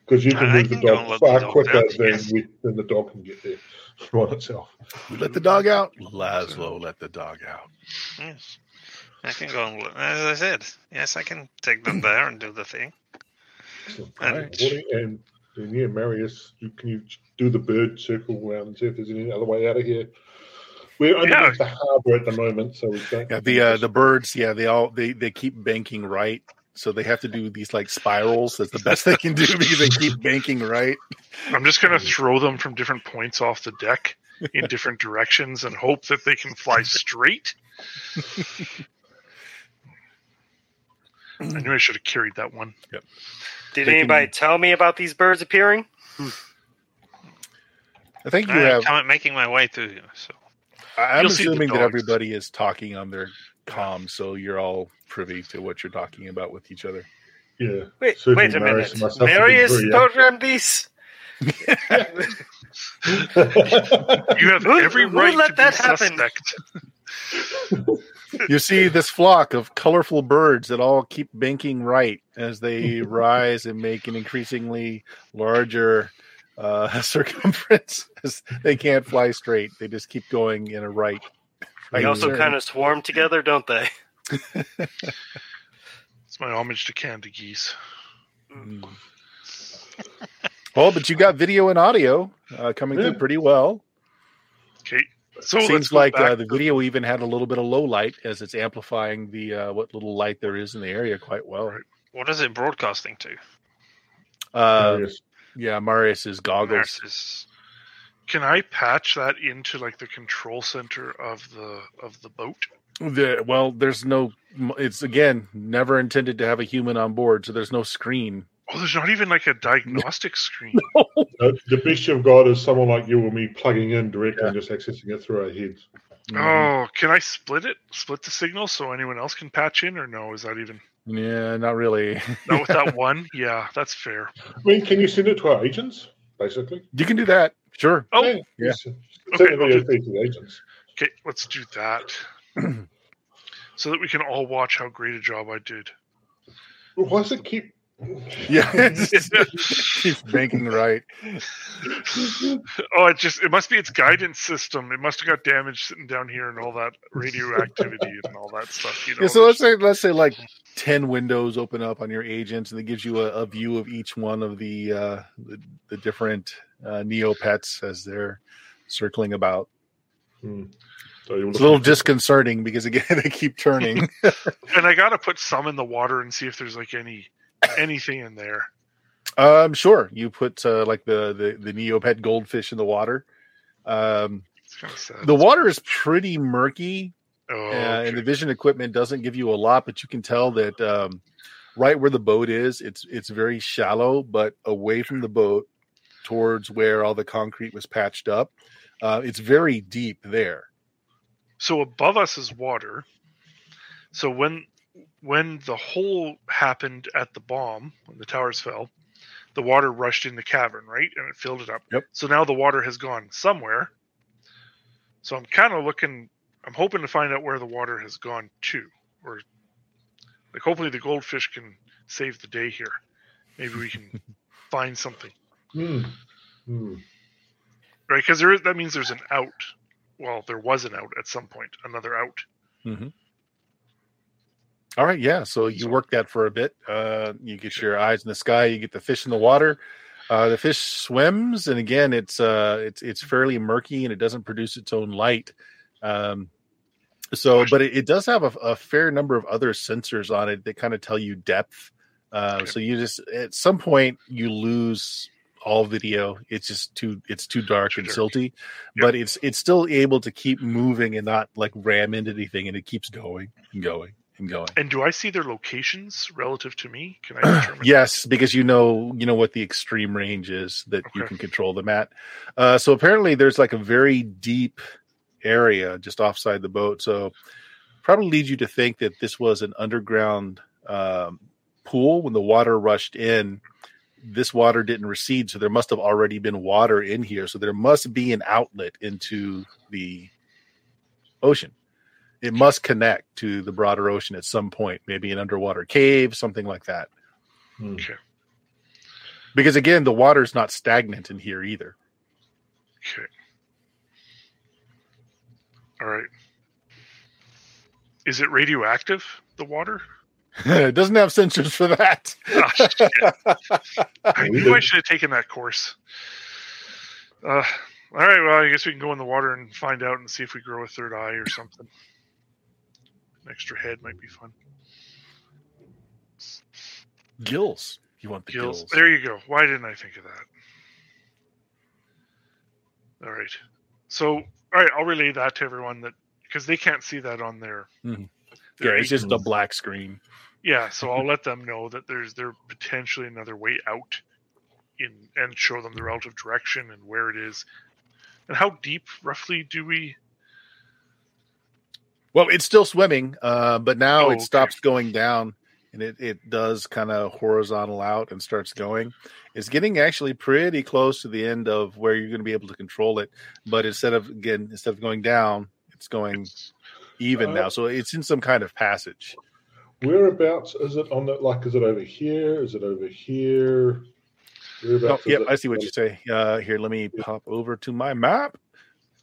Because you can I move the can go dog let the far quicker out, than, yes. we, than the dog can get there on itself. Let the dog out. Laszlo let the dog out. Yes. I can go and look. As I said, yes, I can take them there and do the thing. Excellent. And- Alright, and, and yeah, Marius, you, can you do the bird circle around and see if there's any other way out of here? We're underneath the harbour at the moment, so we don't. Yeah, the uh, the birds, yeah, they all they they keep banking right. So they have to do these like spirals. That's the best they can do because they keep banking right. I'm just gonna throw them from different points off the deck in different directions and hope that they can fly straight. I knew I should have carried that one. Did They anybody can- tell me about these birds appearing? I think you I'm have. coming, making my way through. So I'm You'll assuming that everybody is talking on their comms, so you're all privy to what you're talking about with each other. Yeah. Wait, Certainly wait a minute. must have to Marius programmed these? You have Who- every who right let to be that happen? suspect. you see this flock of colorful birds that all keep banking right as they rise and make an increasingly larger uh, circumference. They can't fly straight; they just keep going in a right. They also kind of swarm together, don't they? It's my homage to candy geese. Mm. Well, but you got video and audio uh, coming Yeah. through pretty well. Okay, so let's Seems like uh, the to- video even had a little bit of low light as it's amplifying the uh, what little light there is in the area quite well. Right. what is it broadcasting to? Uh, Marius. yeah, Marius's goggles. Versus- Can I patch that into like the control center of the of the boat? The, well, there's no. It's again never intended to have a human on board, so there's no screen. Oh, there's not even like a diagnostic screen. Uh, the best you've got is someone like you or me plugging in directly and just accessing it through our heads. Oh, can I split it? Split the signal so anyone else can patch in, or no? Is that even Yeah, not really. not with that one? Yeah, that's fair. I mean, can you send it to our agents, basically? you can do that, sure. Oh, Yeah, yes. Okay, Send the I'll do- to agents. okay, let's do that. so that we can all watch how great a job I did. Well, Why does it keep? Yeah, it's just- keeps banking right. Oh, it just it must be its guidance system. It must have got damaged sitting down here and all that radioactivity and all that stuff. You know, Yeah, so let's say let's say like ten windows open up on your agents, and it gives you a, a view of each one of the uh, the, the different uh, Neopets as they're circling about. Hmm. So It's a little disconcerting because again they keep turning. and I gotta put some in the water and see if there's like any anything in there. um, sure, you put uh, like the, the the Neopet goldfish in the water. Um, It's kind of sad. the water is pretty murky, oh, uh, okay. and the vision equipment doesn't give you a lot, but you can tell that um, right where the boat is, it's it's very shallow, but away from the boat towards where all the concrete was patched up, uh, it's very deep there. so above us is water. So when when the hole happened at the bomb, when the towers fell, the water rushed in the cavern, right? And it filled it up. Yep. So now the water has gone somewhere. So I'm kind of looking I'm hoping to find out where the water has gone to. Or like hopefully the goldfish can save the day here. Maybe we can find something. Hmm. Hmm. Right? Because there is that means there's an out. Well, there was an out at some point, another out. All right, yeah. So you work that for a bit. Uh, you get your eyes in the sky. You get the fish in the water. Uh, the fish swims, and again, it's uh, it's it's fairly murky, and it doesn't produce its own light. Um, so, but it, it does have a, a fair number of other sensors on it that kind of tell you depth. Uh. So you just at some point you lose all video. It's just too it's too dark and silty, but it's it's still able to keep moving and not like ram into anything, and it keeps going and going going. And do I see their locations relative to me? Can I determine? yes, because you know you know what the extreme range is that you can control them at. Uh, so apparently, there's like a very deep area just offside the boat. So probably leads you to think that this was an underground um, pool when the water rushed in. This water didn't recede, so there must have already been water in here. So there must be an outlet into the ocean. It must connect to the broader ocean at some point, maybe an underwater cave, something like that. Hmm. Okay. Because again, the water's not stagnant in here either. Okay. All right. Is it radioactive? The water? it doesn't have sensors for that. Shit. I knew. I should have taken that course. Uh, all right. Well, I guess we can go in the water and find out and see if we grow a third eye or something. An extra head might be fun. gills. You want the Gills. gills. There you go. Why didn't I think of that? All right. So, all right, I'll relay that to everyone that because they can't see that on their. Mhm. their yeah, it's just a black screen. Yeah, so I'll let them know that there's there potentially another way out in and show them the relative direction and where it is. And how deep roughly do we Well, it's still swimming, uh, but now Oh, it okay. stops going down and it, it does kind of horizontal out and starts going. It's getting actually pretty close to the end of where you're going to be able to control it. But instead of, again, instead of going down, it's going even Uh, now. So it's in some kind of passage. Whereabouts is it on the like? Is it over here? Is it over here? Oh, yep. I see what you say. Uh, here, let me pop over to my map.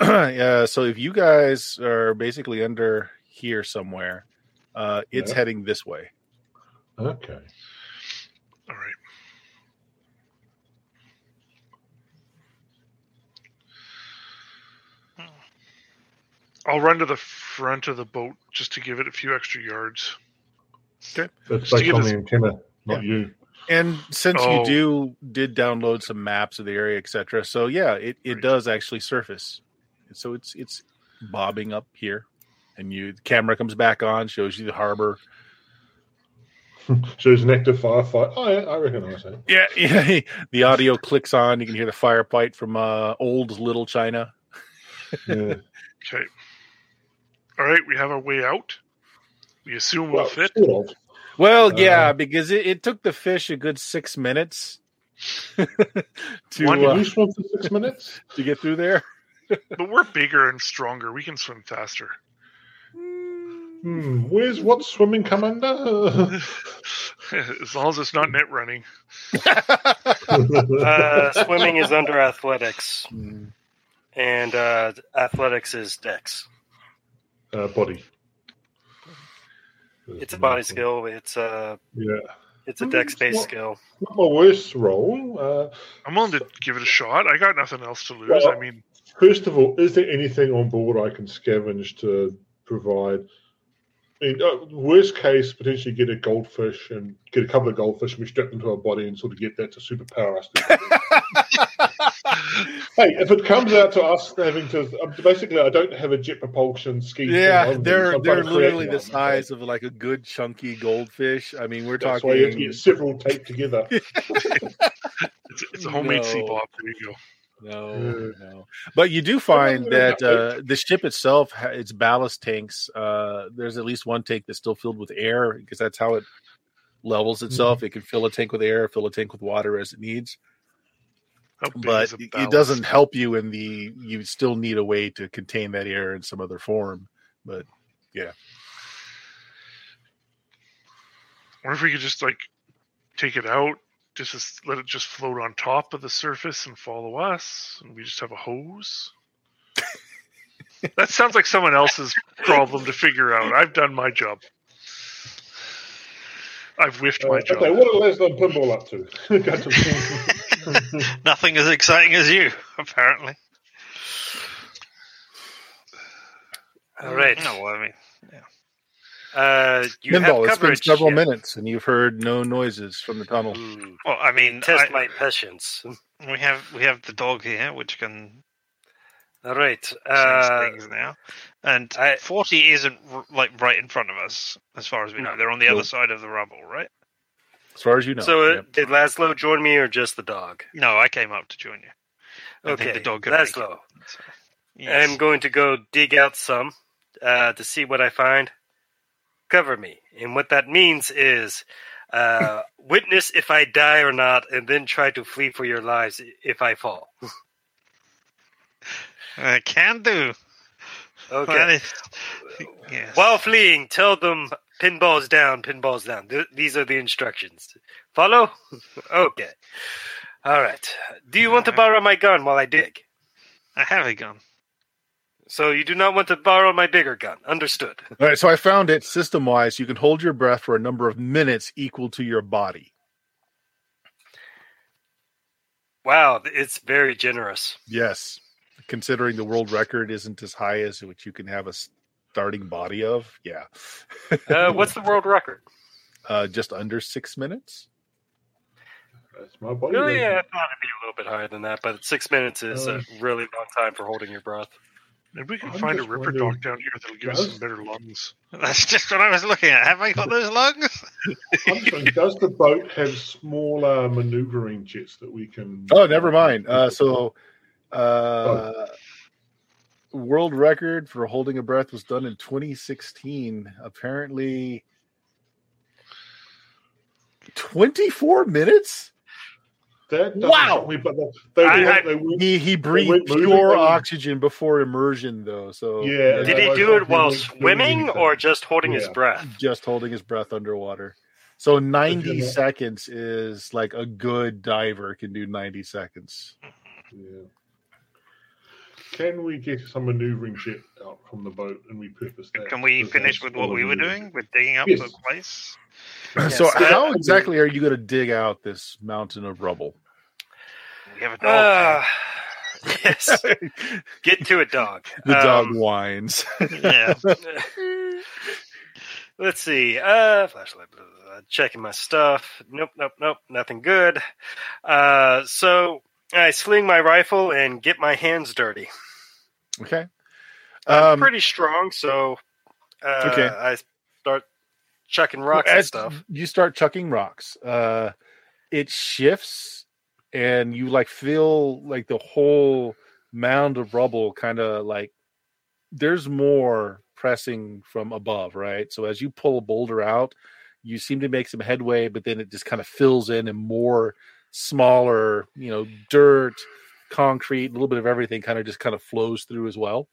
yeah, so if you guys are basically under here somewhere, uh, it's Yeah. heading this way. Okay. all right. I'll run to the front of the boat just to give it a few extra yards. Okay. That's to based give on the antenna, not you. And since Oh. you do did download some maps of the area, etc., so yeah, it, it Right. does actually surface. So it's it's bobbing up here, and you the camera comes back on, shows you the harbor. Shows an active firefight. Oh, yeah, I recognize that. Yeah, yeah. The audio clicks on. You can hear the firefight from uh, old Little China. Yeah. Okay. All right, we have our way out. We assume we'll well, fit. sort of. Well, Uh, yeah, because it, it took the fish a good six minutes to One- Can uh, you for six minutes? to get through there. But we're bigger and stronger. We can swim faster. Hmm. Where's what swimming come under? as long as it's not net running. Uh, swimming is under athletics, Hmm. and uh, athletics is dex. uh, body. It's a body skill. It's a Yeah. it's a Mm, dex based what- skill. Not my worst role. Uh, I'm willing to give it a shot. I got nothing else to lose. Well- I mean, First of all, is there anything on board I can scavenge to provide? I mean, uh, worst case, potentially get a goldfish and get a couple of goldfish and we strap them to our body and sort of get that to superpower us. hey, if it comes out to us having to, um, basically, I don't have a jet propulsion scheme. Yeah, they're so they're trying to create literally the size of like a good chunky goldfish. I mean, we're That's why you have to talking. get several taped together. it's, it's a homemade sea No. There you go. No, no. But you do find that uh, the ship itself, its ballast tanks, uh, there's at least one tank that's still filled with air because that's how it levels itself. It can fill a tank with air, fill a tank with water as it needs. But it it doesn't help you in the. You still need a way to contain that air in some other form. But yeah, I wonder if we could just like take it out, just let it just float on top of the surface and follow us, and we just have a hose. that sounds like someone else's problem to figure out. I've done my job. I've whiffed Uh, my job. okay, what are Leslie and Pinball up to? Nothing as exciting as you, apparently. All right. No, I mean, Uh, you Pinball, have it's been several yeah. minutes, and you've heard no noises from the tunnel. Hmm. well, I mean, Test I- my patience. we have we have the dog here, which can All right. Uh, things now. And I- 40 isn't r- like right in front of us, as far as we know. They're on the Nope. other side of the rubble, right? As far as you know. so uh, Yep. did Laszlo join me or just the dog? No, I came up to join you. I Okay, the dog could. Laszlo. So, yes. I'm going to go dig out some uh, to see what I find. Cover me. And what that means is uh, witness if I die or not, and then try to flee for your lives if I fall. I can do. Okay. is- yes. While fleeing, tell them pinballs down, pinballs down. Th- these are the instructions. Follow? okay. All right. Do you want to borrow my gun while I dig? I have a gun. So you do not want to borrow my bigger gun. Understood. All right, so I found it system wise. You can hold your breath for a number of minutes equal to your body. Wow, it's very generous. Yes, considering the world record isn't as high as what you can have a starting body of. Yeah, Uh, what's the world record? uh, just under six minutes. That's my body. Oh, yeah, I thought it'd be a little bit higher than that, but six minutes is Uh, a really long time for holding your breath. Maybe we can I'm find a just ripper wondering, dog down here that'll give us some better lungs. That's just what I was looking at. Have I got those lungs? I'm just does the boat have smaller maneuvering jets that we can? Oh, never mind. Uh, so, uh, world record for holding a breath was done in 2016. Apparently, 24 minutes. That doesn't Wow. me, but they, they, I- weren't- I- they weren't- He he breathed pure oxygen before immersion, though. So Yeah, Did he do it while swimming or just holding his breath? just holding his breath underwater. So 90 Yeah. seconds is like a good diver can do 90 seconds. Yeah. Can we get some maneuvering jet out from the boat and repurpose that? Can we finish with what we were doing with digging up Yes. the place? so Yes. how exactly are you going to dig out this mountain of rubble? Have a dog. Uh, yes. the Get to it, dog. dog Um, whines. yeah. Let's see. Uh, flashlight. blah, blah, blah, checking my stuff. Nope, nope, nope. Nothing good. Uh, so I sling my rifle and get my hands dirty. okay. I'm Um, pretty strong, so uh, Okay. I start chucking rocks and stuff. You start chucking rocks. Uh, it shifts, and you like feel like the whole mound of rubble kind of like there's more pressing from above, right? So as you pull a boulder out, you seem to make some headway, but then it just kind of fills in and more smaller, you know, dirt, concrete, a little bit of everything kind of just kind of flows through as well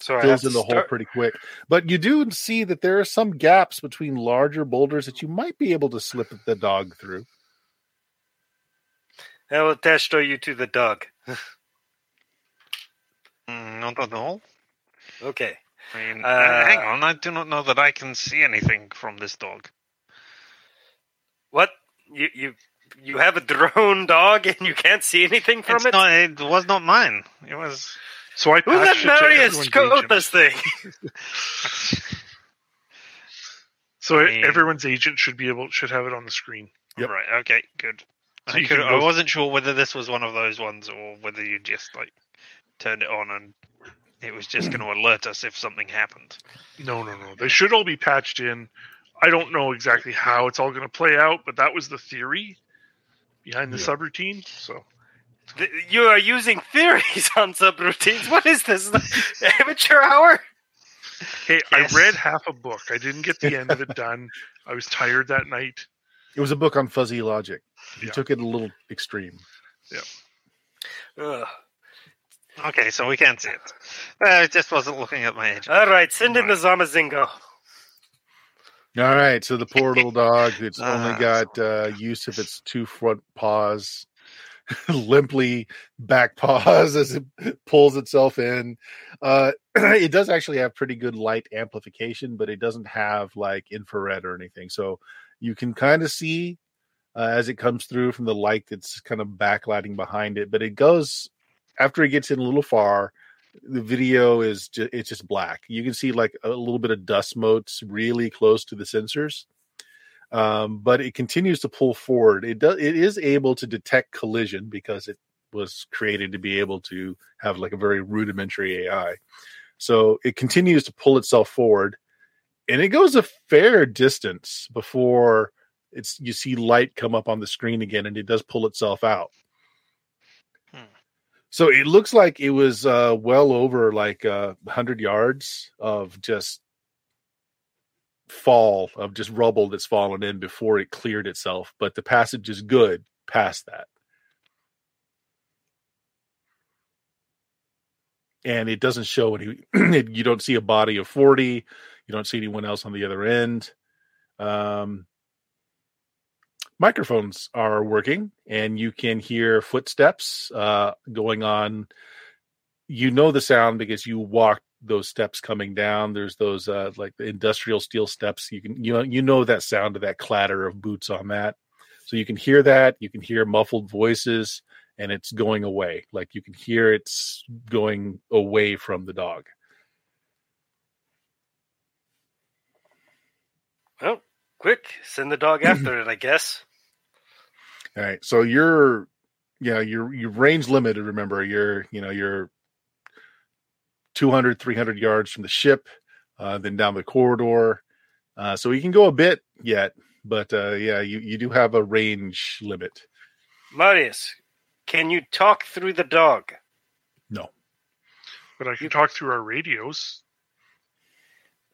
So fills in the hole pretty quick. But you do see that there are some gaps between larger boulders that you might be able to slip the dog through. I will attach you to the dog. Mm, not at all. Okay. I mean, Uh, uh, hang on. I do not know that I can see anything from this dog. What? You you you have a drone dog and you can't see anything from It's it? not, it was not mine. It was. So I Who let patched it to Marius everyone's code agent. this thing? So I mean- everyone's agent should be able should have it on the screen. Yep. Right. Okay. Good. So I, could, can I wasn't sure whether this was one of those ones or whether you just like turned it on and it was just going to alert us if something happened. No, no, no. They should all be patched in. I don't know exactly how it's all going to play out, but that was the theory behind the Yeah. subroutine. So Th- You are using theories on subroutines. What is this? Amateur hour? hey, Yes. I read half a book. I didn't get the end of it done. I was tired that night. It was a book on fuzzy logic. You Yeah. took it a little extreme. Ugh. Okay, so we can't see it. Uh, I just wasn't looking at my agent. All right, send in the Zamazingo. All right, so the poor little dog, it's Ah, only got uh, use of its two front paws, limply back paws as it pulls itself in. Uh, it does actually have pretty good light amplification, but it doesn't have like infrared or anything. So you can kind of see uh, as it comes through from the light that's kind of backlighting behind it. But it goes after it gets in a little far. The video is just, it's just black. You can see like a little bit of dust motes really close to the sensors, um, but it continues to pull forward. It does it is able to detect collision because it was created to be able to have like a very rudimentary AI. So it continues to pull itself forward, and it goes a fair distance before it's you see light come up on the screen again, and it does pull itself out. Hmm. So it looks like it was uh, well over like uh, 100 yards of just fall of just rubble that's fallen in before it cleared itself, but the passage is good past that. And it doesn't show any, you don't see a body of 40, you don't see anyone else on the other end. Um, microphones are working and you can hear footsteps uh, going on. You know the sound because you walked those steps coming down. There's those uh, like the industrial steel steps. You can you know you know that sound of that clatter of boots on that. So you can hear that. You can hear muffled voices, and it's going away. Like you can hear it's going away from the dog. Well, quick, send the dog after it, I guess. All right. So you're yeah, you're you're range limited, remember. You're you know, you're 200 300 yards from the ship, uh, then down the corridor. Uh, so you can go a bit yet, but uh, yeah, you, you do have a range limit. Marius, can you talk through the dog? No. But I can talk through our radios.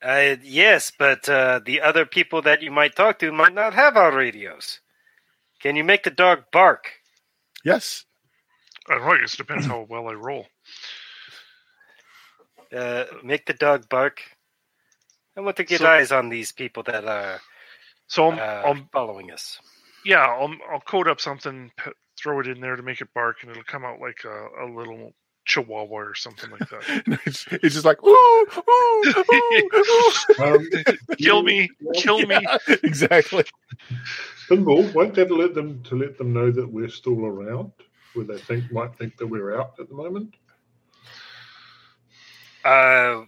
Uh, yes, but uh, the other people that you might talk to might not have our radios. Can you make the dog bark? Yes. I don't know. I guess it depends how well I roll. Uh, make the dog bark. I want to get So- eyes on these people that are So I'm, uh, I'm following us. yeah, I'll, I'll code up something, throw it in there to make it bark, and it'll come out like a, a little chihuahua or something like that. it's, it's just like, ooh, ooh, ooh, ooh. Um, kill me, kill me. Exactly. Pinball, won't that let them to let them know that we're still around? Where they think might think that we're out at the moment? Uh,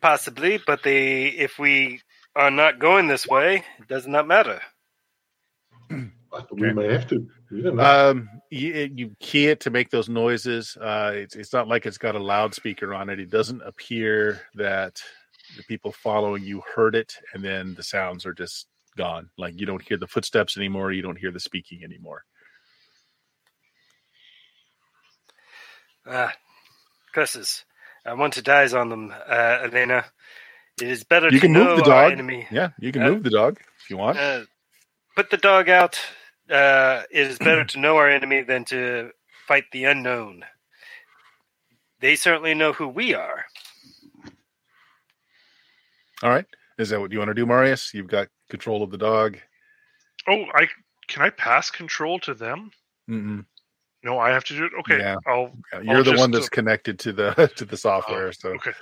possibly, but they if we are not going this way, it does not matter. We may have to. We. Um, you, you key it to make those noises. Uh, it's, it's not like it's got a loudspeaker on it. It doesn't appear that the people following you heard it, and then the sounds are just gone. Like you don't hear the footsteps anymore. You don't hear the speaking anymore. Ah, curses! I want to dies on them, uh, Elena. It is better You to can know move the dog. enemy. Yeah, you can Uh, move the dog if you want. Uh, put the dog out. Uh, it is better to know our enemy than to fight the unknown. They certainly know who we are. All right. Is that what you want to do, Marius? You've got control of the dog. Oh, I can I pass control to them? Mm-mm. No, I have to do it. Okay, Yeah. I'll Yeah, You're I'll the one that's uh, connected to the to the software. Oh, so okay.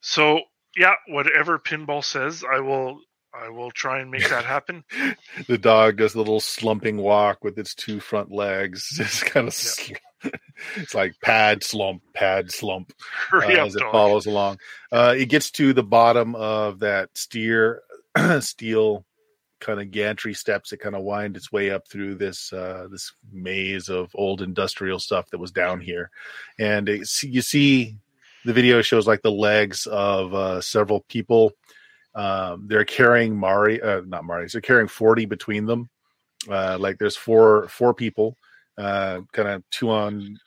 So yeah, whatever Pinball says, I will. I will try and make that happen. the dog does the little slumping walk with its two front legs. Just kind of, sl- it's like pad slump, pad slump uh, up, as it dog. follows along. Uh, it gets to the bottom of that steer steel kind of gantry steps. It kind of wind its way up through this uh, this maze of old industrial stuff that was down here, and it, you see the video shows like the legs of uh, several people. Um, they're carrying Mari, uh, not Mari. They're carrying forty between them. Uh, like there's four four people, uh, kind of two on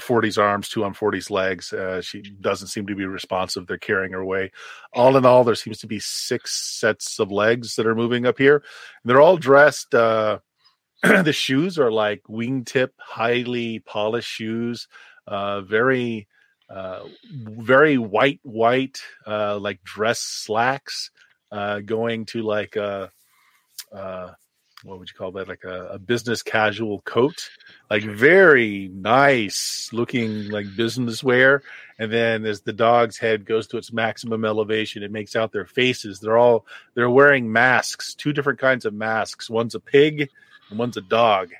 40's arms, two on 40's legs. Uh, she doesn't seem to be responsive. They're carrying her away. All in all, there seems to be six sets of legs that are moving up here. They're all dressed. Uh, the shoes are like wingtip, highly polished shoes. Uh, very, uh, very white, white, uh, like dress slacks. Uh, going to like a, uh, what would you call that? Like a, a business casual coat. Like very nice looking like business wear. And then as the dog's head goes to its maximum elevation it makes out their faces. They're all they're wearing masks two different kinds of masks. One's a pig and one's a dog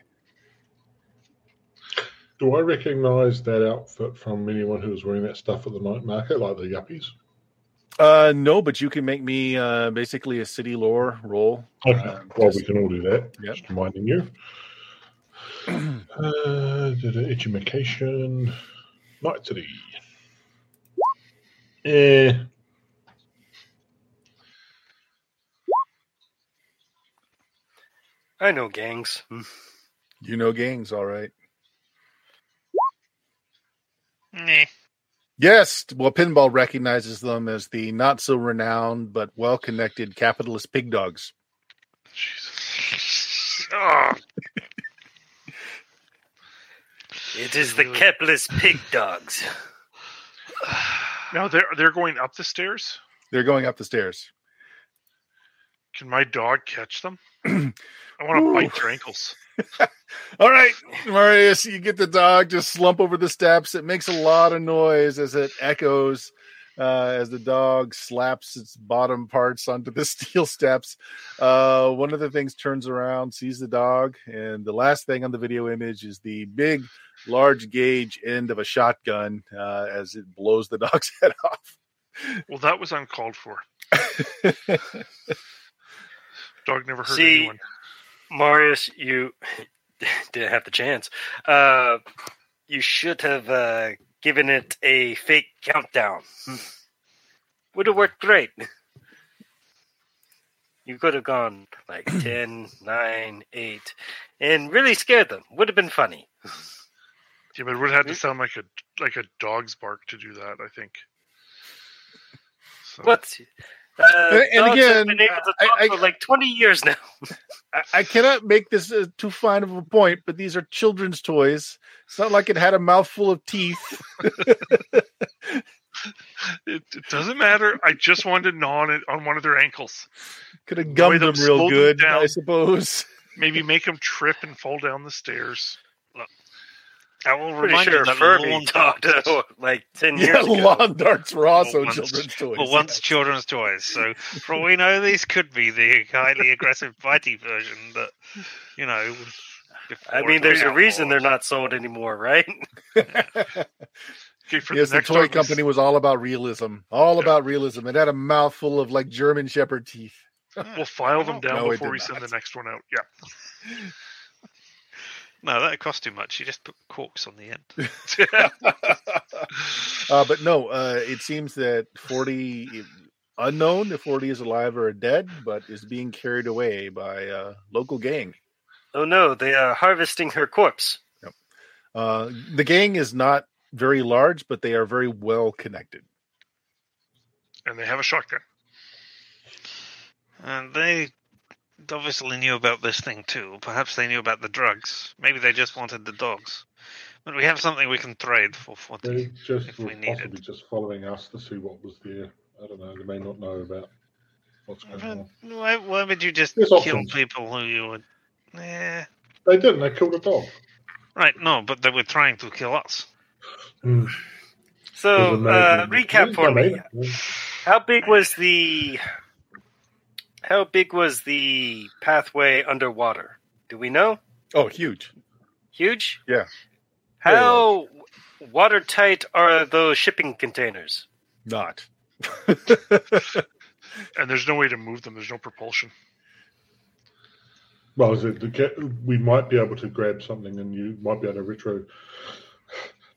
Do I recognise that outfit from anyone who was wearing that stuff at the night market, like the yuppies? uh no but you can make me uh basically a city lore roll Okay. Um, well, just- we can all do that. Yep. Just reminding you. Uh, did a education. Night city. Eh. I know gangs. Hmm. You know gangs, all right. Nah. Yes, well, Pinball recognizes them as the not so renowned but well connected capitalist pig dogs. Oh, It is the capitalist pig dogs. now they're they're going up the stairs. They're going up the stairs. Can my dog catch them? I want to bite their ankles. All right, Marius, you get the dog just slump over the steps. It makes a lot of noise as it echoes uh, as the dog slaps its bottom parts onto the steel steps. Uh, one of the things turns around, sees the dog, and the last thing on the video image is the big, large gauge end of a shotgun uh, as it blows the dog's head off. Well, that was uncalled for. Dog never hurt See, anyone. Marius, you didn't have the chance. Uh, you should have uh, given it a fake countdown. Would have worked great. You could have gone like 10, 9, 8, and really scared them. Would have been funny. Yeah, but it would have had to sound like a like a dog's bark to do that. I think. So, What? Uh, And dogs have again, been able to talk I- for like 20 years now. I, I cannot make this uh, too fine of a point, but these are children's toys. It's not like it had a mouthful of teeth. It, it doesn't matter. I just wanted to gnaw on it on one of their ankles. Could have gummed them, them real slowed them good, down. I suppose. Maybe make them trip and fall down the stairs. I will Pretty remind sure you that Furby lawn talked darts like 10 Yeah, years ago. lawn darts were also Well, once- children's toys. Well, once yes. children's toys. So, for all we know, these could be the highly aggressive bitey version that, you know. I mean, there's a reason they're not sold anymore, right? Okay, for yes, the the toy dog, company was all about realism. All about realism. It had a mouthful of like German Shepherd teeth. We'll file them down No, before did we send not. the next one out. Yeah. No, that cost too much. You just put corks on the end. uh, but no, uh, it seems that 40, unknown if 40 is alive or dead, but is being carried away by a local gang. Oh no, they are harvesting her corpse. Uh, the gang is not very large, but they are very well connected. and they have a shotgun. And they obviously knew about this thing too. Perhaps they knew about the drugs. Maybe they just wanted the dogs. But we have something we can trade for They 40. just If were we need possibly it. just following us to see what was there. I don't know. They may not know about what's going on. Why, why would you just There's kill options. people who you would. Eh. They didn't. They killed a dog. Right, no, but they were trying to kill us. Hmm. So, uh, recap for Yeah, me. maybe. How big was the how big was the pathway underwater? Do we know? Oh, huge. Huge? Yeah. How watertight are those shipping containers? Not. And there's no way to move them. There's no propulsion. Well, is it the we might be able to grab something, and you might be able to retro.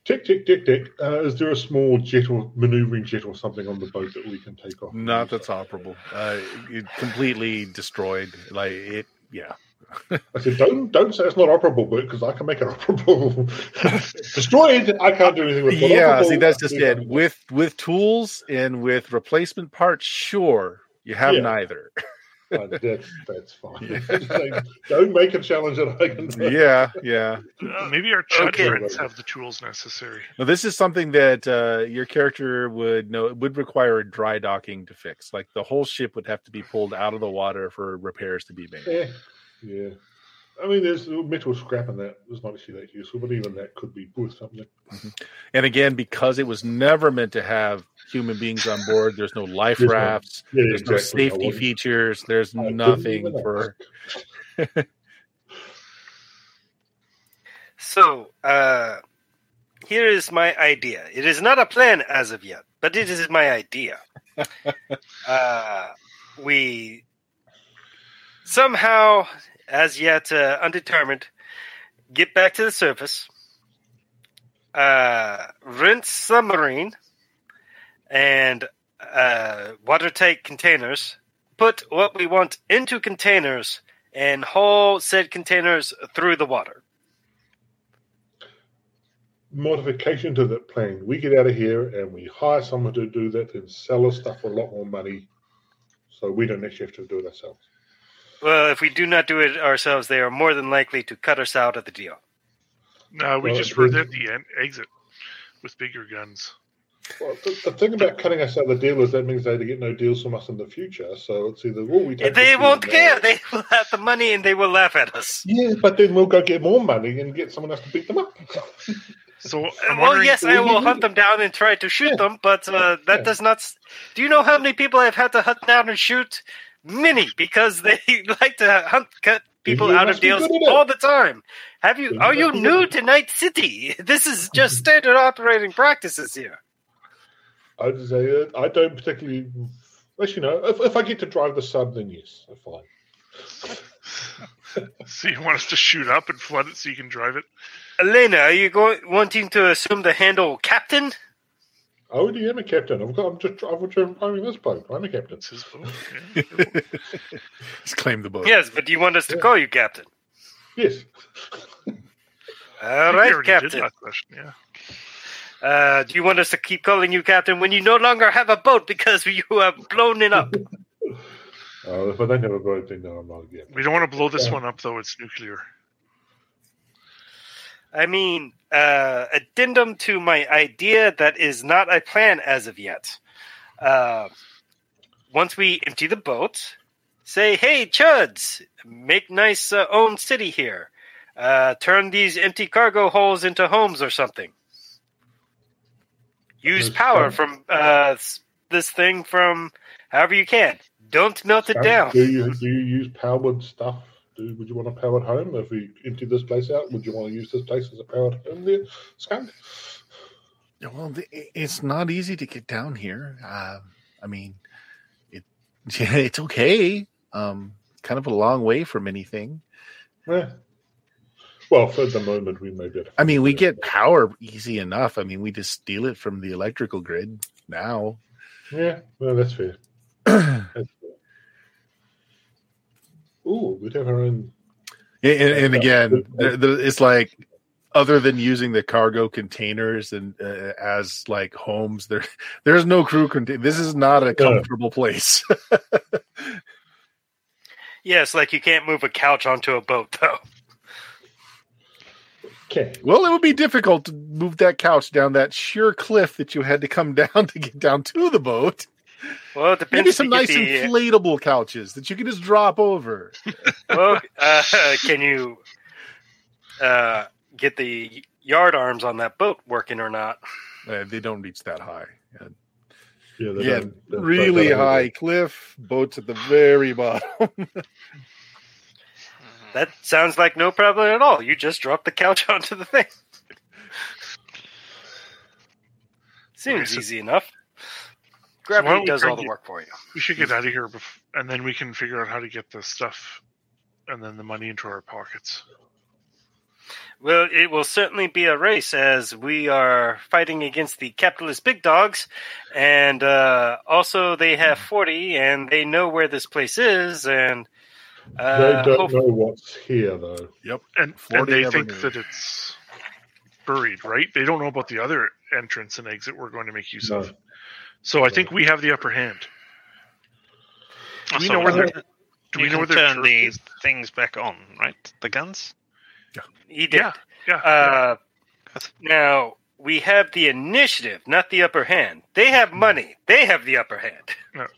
Tick tick tick tick. Uh, is there a small jet or maneuvering jet or something on the boat that we can take off? Not that's operable. Uh, it completely destroyed. Like it. Yeah. I said, don't don't say it's not operable, but because I can make it operable. Destroyed. I can't do anything with. it. Yeah. Operable, See, that's just it. With with tools and with replacement parts, sure. You have Yeah. neither. Uh, that's that's fine. Like, don't make a challenge that I can. do. yeah. Yeah. Uh, maybe our chat Okay. have the tools necessary. Now, this is something that uh, your character would know would require a dry docking to fix. Like the whole ship would have to be pulled out of the water for repairs to be made. Yeah, yeah. I mean, there's metal scrap in that. It's not actually that useful, but even that could be worth something. And again, because it was never meant to have human beings on board, there's no life There's no- rafts, Yeah, there's no exactly. I safety features, there's I nothing for. So, uh, here is my idea. It is not a plan as of yet, but it is my idea. uh, we somehow, as yet uh, undetermined, get back to the surface, uh, rinse submarine, and uh, watertight containers. Put what we want into containers and haul said containers through the water. Modification to that plan. We get out of here and we hire someone to do that and sell us stuff for a lot more money, so we don't actually have to do it ourselves. Well, if we do not do it ourselves, they are more than likely to cut us out of the deal. No, we Well, just it were at the end, exit with bigger guns. Well, the, the thing about cutting us out of the deal is that means they get no deals from us in the future. So it's either well, we take They this deal won't now. care. They will have the money and they will laugh at us. Yeah, but then we'll go get more money and get someone else to beat them up. So I'm well, yes, I will hunt them down and try to shoot Yeah. them, but uh, that Yeah. does not. Do you know how many people I've had to hunt down and shoot? Many, because they like to hunt cut people out of deals good at it. all the time. Have you? You Are you new to Night City? This is just standard operating practices here. I would say uh, I don't particularly. Well, you know, if, if I get to drive the sub, then yes, I'm fine. so you want us to shoot up and flood it so you can drive it? Elena, are you going wanting to assume the handle captain? I already am a captain. I've got. I'm just. I'm just driving this boat. I'm a captain. It's his boat. Yeah. Let's claim the boat. Yes, but do you want us to Yeah. call you captain? Yes. All I think we right, already did captain. question, yeah. Uh, do you want us to keep calling you captain when you no longer have a boat because you have blown it up? Uh, if I don't have a boat, then no, I'm not a captain. We don't want to blow this Yeah. one up, though. It's nuclear. I mean, uh, addendum to my idea that is not a plan as of yet. Uh, once we empty the boat, say, "Hey, chuds, make nice uh, own city here. Uh, turn these empty cargo holes into homes or something. Use power from uh, this thing from however you can. Don't melt it down." Do you do you use powered stuff? Do, would you want a powered home if we empty this place out? Would you want to use this place as a powered home there, Skunk? Yeah, Well, it's not easy to get down here. Uh, I mean, it yeah, it's okay. Um, kind of a long way from anything. Yeah. Well, for the moment, we may to I mean, we get power easy enough. I mean, we just steal it from the electrical grid now. Yeah, well, that's fair. That's fair. Ooh, we'd have our own. And, and, and again, the, the, it's like other than using the cargo containers and uh, as like homes, there there's no crew contain. This is not a comfortable place. Yes, like you can't move a couch onto a boat, though. Okay. well, it would be difficult to move that couch down that sheer cliff that you had to come down to get down to the boat. Well, it depends. Maybe some nice the- uh, inflatable couches that you can just drop over. Well, uh, can you uh, get the yard arms on that boat working or not? Uh, they don't reach that high. Uh, Yeah, they yeah, don't- they- really they high cliff, boats at the very bottom. That sounds like no problem at all. You just drop the couch onto the thing. Seems Okay, so- easy enough. Why don't Gravity does all the get- work for you. We should get out of here, bef- and then we can figure out how to get the stuff and then the money into our pockets. Well, it will certainly be a race as we are fighting against the capitalist big dogs, and uh, also they have forty, and they know where this place is, and They uh, don't hope- know what's here, though. And, and 40 they think knew. that it's buried, right? They don't know about the other entrance and exit we're going to make use No. of. So I think we have the upper hand. Do we So know where they're? can- do we know can where the turn turret the is? things back on, right? The guns. Yeah, he did. Yeah, yeah. Uh, Good. now we have the initiative, not the upper hand. They have money. They have the upper hand. whatever.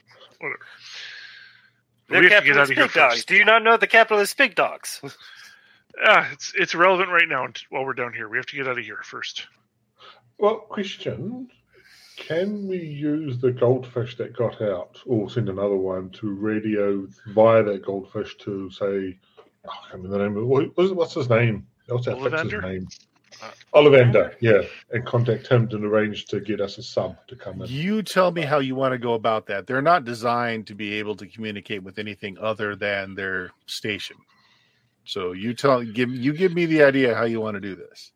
They're we have to get out capitalist of here big dogs. first. Do you not know the capitalist big dogs? Ah, it's it's relevant right now while we're down here. We have to get out of here first. Well, question: Can we use the goldfish that got out, or send another one to radio via that goldfish to say, oh, I can't remember the name of what, what's, what's his name? What's that fixer's Ollivander? name? Uh, Ollivander, yeah, and contact him and arrange to get us a sub to come in. You tell me how you want to go about that. They're not designed to be able to communicate with anything other than their station. So you tell give you give me the idea how you want to do this.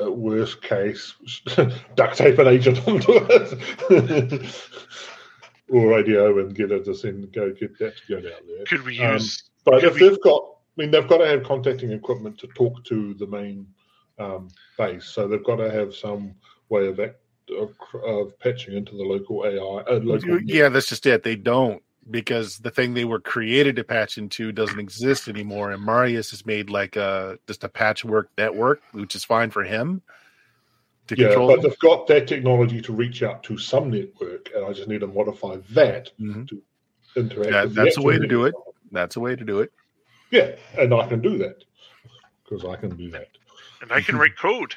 At worst case, duct tape an agent onto it. or radio and get it to send go get that to go down there. Could we Um, use? But if we- they've got, I mean, they've got to have contacting equipment to talk to the main um, base, so they've got to have some way of act, of, of patching into the local AI. Uh, local Yeah, that's just it. They don't because the thing they were created to patch into doesn't exist anymore. And Marius has made like a just a patchwork network, which is fine for him to yeah, control. but they've got that technology to reach out to some network, and I just need to modify that Mhm. to interact. That- with the that's a way to do it. network. That's a way to do it. Yeah, and I can do that because I can do that, And I can write code.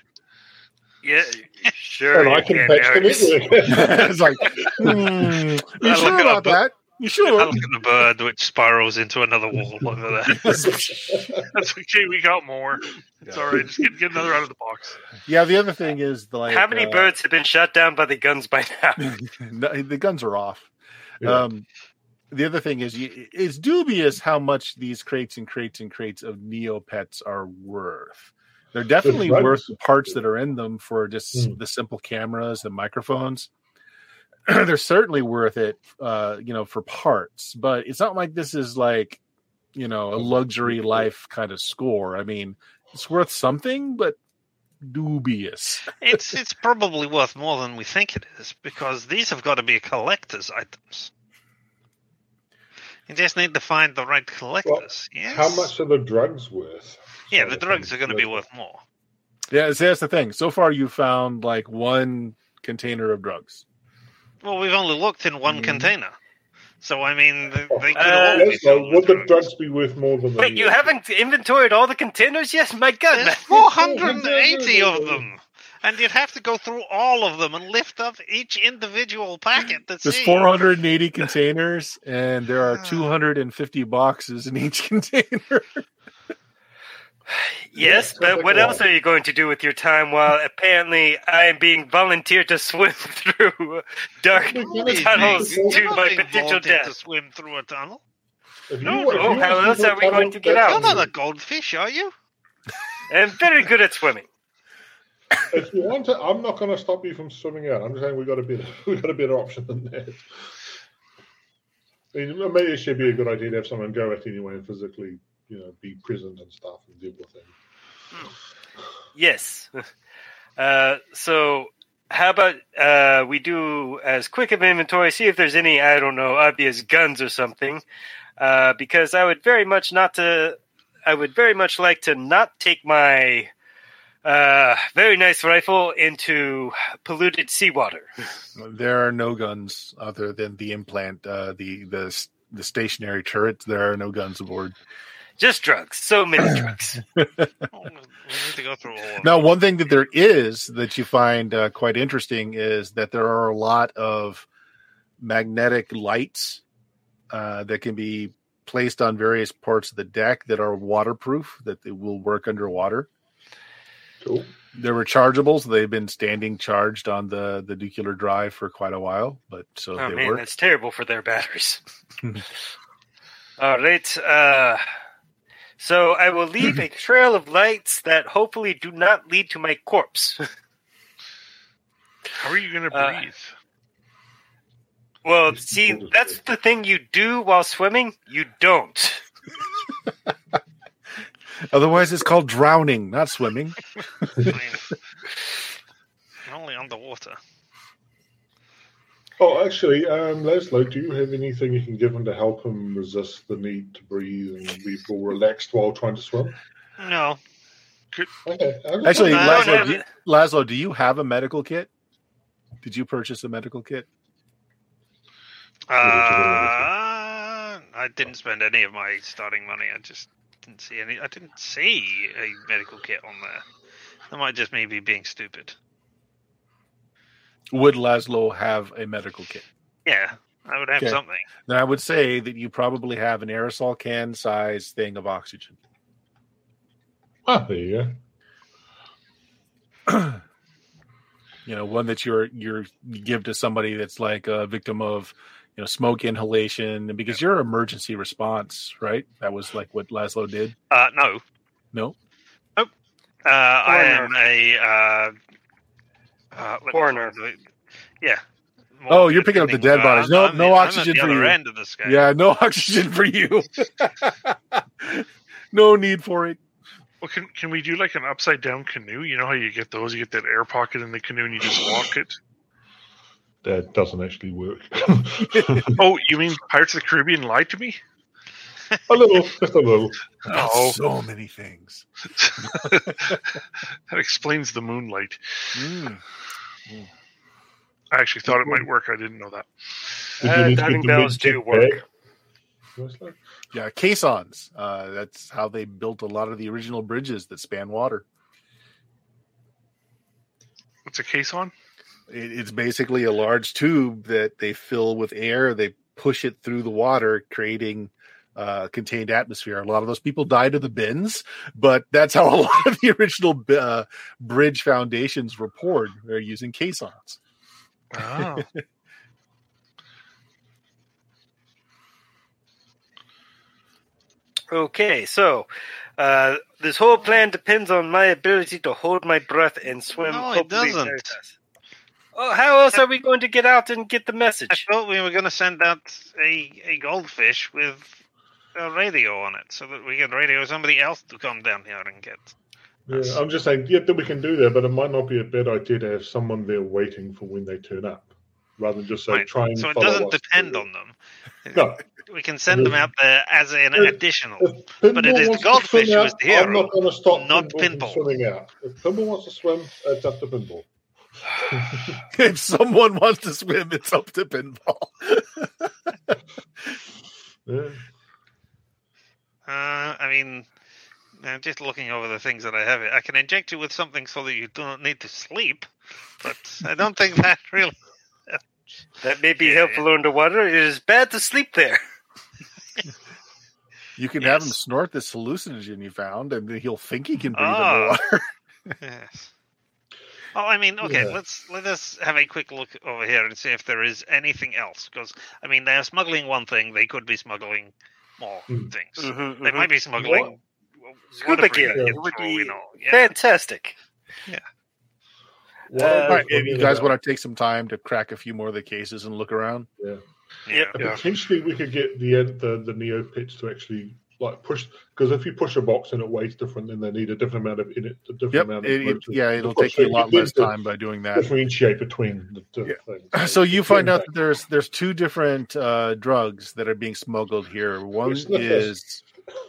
Yeah, sure. and I can can, patch the network. it's like, hmm, you I sure about up- that? You sure? I sure? look at the bird which spirals into another wall over there. That's okay. We got more. It's all right. Just get, get another out of the box. yeah. The other thing is like How many uh, birds have been shot down by the guns by now? no, the guns are off. Yeah. Um, the other thing is, you, it's dubious how much these crates and crates and crates of Neopets are worth. They're definitely drugs. worth the parts that are in them for just Mm. the simple cameras and microphones. They're certainly worth it, uh, you know, for parts. But it's not like this is like, you know, a luxury life kind of score. I mean, it's worth something, but dubious. It's it's probably worth more than we think it is because these have got to be collector's items. You just need to find the right collectors. yes. How much are the drugs worth? Yeah, the drugs are going to be worth more. Yeah, so that's the thing. So far, you found like one container of drugs. Well, we've only looked in one Mhm. container, so I mean, they, they could Uh, all be so would the drugs be worth more than the Wait, you haven't inventoried all the containers? Yes, my God. There's 480 of them, and you'd have to go through all of them and lift up each individual packet to There's see. 480 containers, and there are Ah. 250 boxes in each container. Yes, but what else are you going to do with your time while apparently I am being volunteered to swim through dark Nobody's tunnels to my potential volunteered to swim through a tunnel. If No, you- if no, how else are we going to get out? You're not a goldfish, are you? I'm very good at swimming. If you want to, I'm not going to stop you from swimming out. I'm just saying we got a better, we got a better option than that. I mean, maybe it should be a good idea to have someone go out anyway and physically, you know, be present and stuff and deal with them. Yes. Uh, so, how about uh, we do as quick of inventory, see if there's any, I don't know, obvious guns or something, uh, because I would very much not to, I would very much like to not take my uh, very nice rifle into polluted seawater. There are no guns other than the implant, uh, the the the stationary turret. There are no guns aboard. Just drugs. So many drugs. Oh, we need to go through all. Now, one thing that there is that you find uh, quite interesting is that there are a lot of magnetic lights uh, that can be placed on various parts of the deck that are waterproof, that they will work underwater. Cool. They're rechargeable, so they've been standing charged on the the nuclear drive for quite a while. But so Oh they man, work. that's terrible for their batteries. All right. Uh, so I will leave a trail of lights that hopefully do not lead to my corpse. How are you going to Uh, breathe? well, Just see, hold it that's the thing you do while swimming. You don't. Otherwise, it's called drowning, not swimming. I only underwater. Oh, actually, um, Laszlo, do you have anything you can give him to help him resist the need to breathe and be more relaxed while trying to swim? No, Okay. Actually, No, I don't Laszlo, do you. Laszlo, do you have a medical kit? Did you purchase a medical kit? uh, I didn't spend any of my starting money. I just didn't see any. I didn't see a medical kit on there. That might just me be being stupid. Would Laszlo have a medical kit? Yeah, I would have Okay. something. Then I would say that you probably have an aerosol can size thing of oxygen. Ah, there you go. you know, one that you're you're you give to somebody that's like a victim of, you know, smoke inhalation, and because you're emergency response, right? That was like what Laszlo did. Uh, no, No, uh, I am a uh, uh, let me Coroner. find the- Yeah. Oh, you're picking up the dead bodies. No- I'm no the- oxygen at the for you. end of the scale. yeah, no oxygen for you. no need for it. Well, can can we do like an upside down canoe? You know how you get those? You get that air pocket in the canoe and you just walk it. That doesn't actually work. Oh, you mean Pirates of the Caribbean lied to me? A little, just a little. Oh. so many things. that explains the moonlight. Mm. I actually thought it might work. I didn't know that. Did Uh, you need to diving bells do big work. bag? What's that? Yeah, caissons. Uh, that's how they built a lot of the original bridges that span water. What's a caisson? It, it's basically a large tube that they fill with air. They push it through the water, creating uh, contained atmosphere. A lot of those people died of the bends, but that's how a lot of the original uh, bridge foundations were poured. They're using caissons. Oh. Okay, so uh, this whole plan depends on my ability to hold my breath and swim. No, it doesn't. very. Oh, how else are we going to get out and get the message? I thought we were going to send out a, a goldfish with a radio on it so that we can radio somebody else to come down here and get. Yeah, I'm just saying, yeah, that we can do that, but it might not be a bad idea to have someone there waiting for when they turn up, rather than just say Right. try and. So it doesn't depend through. on them. No, We can send them out there as an If- additional. If But it Pinball is the goldfish swim who is the hero, I'm not going to stop not Pinball, Pinball. swimming out. If Pinball wants to swim, it's up to Pinball. if someone wants to swim, it's up to pinball. Yeah. Uh, I mean, uh, just looking over the things that I have here, I can inject you with something so that you do not need to sleep, but I don't think that really. That may be Yeah. helpful underwater. It is bad to sleep there. You can have him snort this hallucinogen you found, and he'll think he can breathe Ah. underwater. Yes. Well, I mean, okay, Yeah. let's let us have a quick look over here and see if there is anything else. Because I mean, they are smuggling one thing; they could be smuggling more Hmm. things. Mhm, They mhm. might be smuggling Scuba gear. It would for all be know. Yeah. Fantastic. What Uh, I'm All right, if you guys want to take some time to crack a few more of the cases and look around. yeah. Yep. Yeah. Potentially, we could get the the the Neopets to actually like push because if you push a box and it weighs different, then they need a different amount of in it. A different Yep, amount of it- motor yeah, it'll push. take you a lot less time by doing that. Differentiate between the two things. So you find out that there's there's two different uh, drugs that are being smuggled here. One is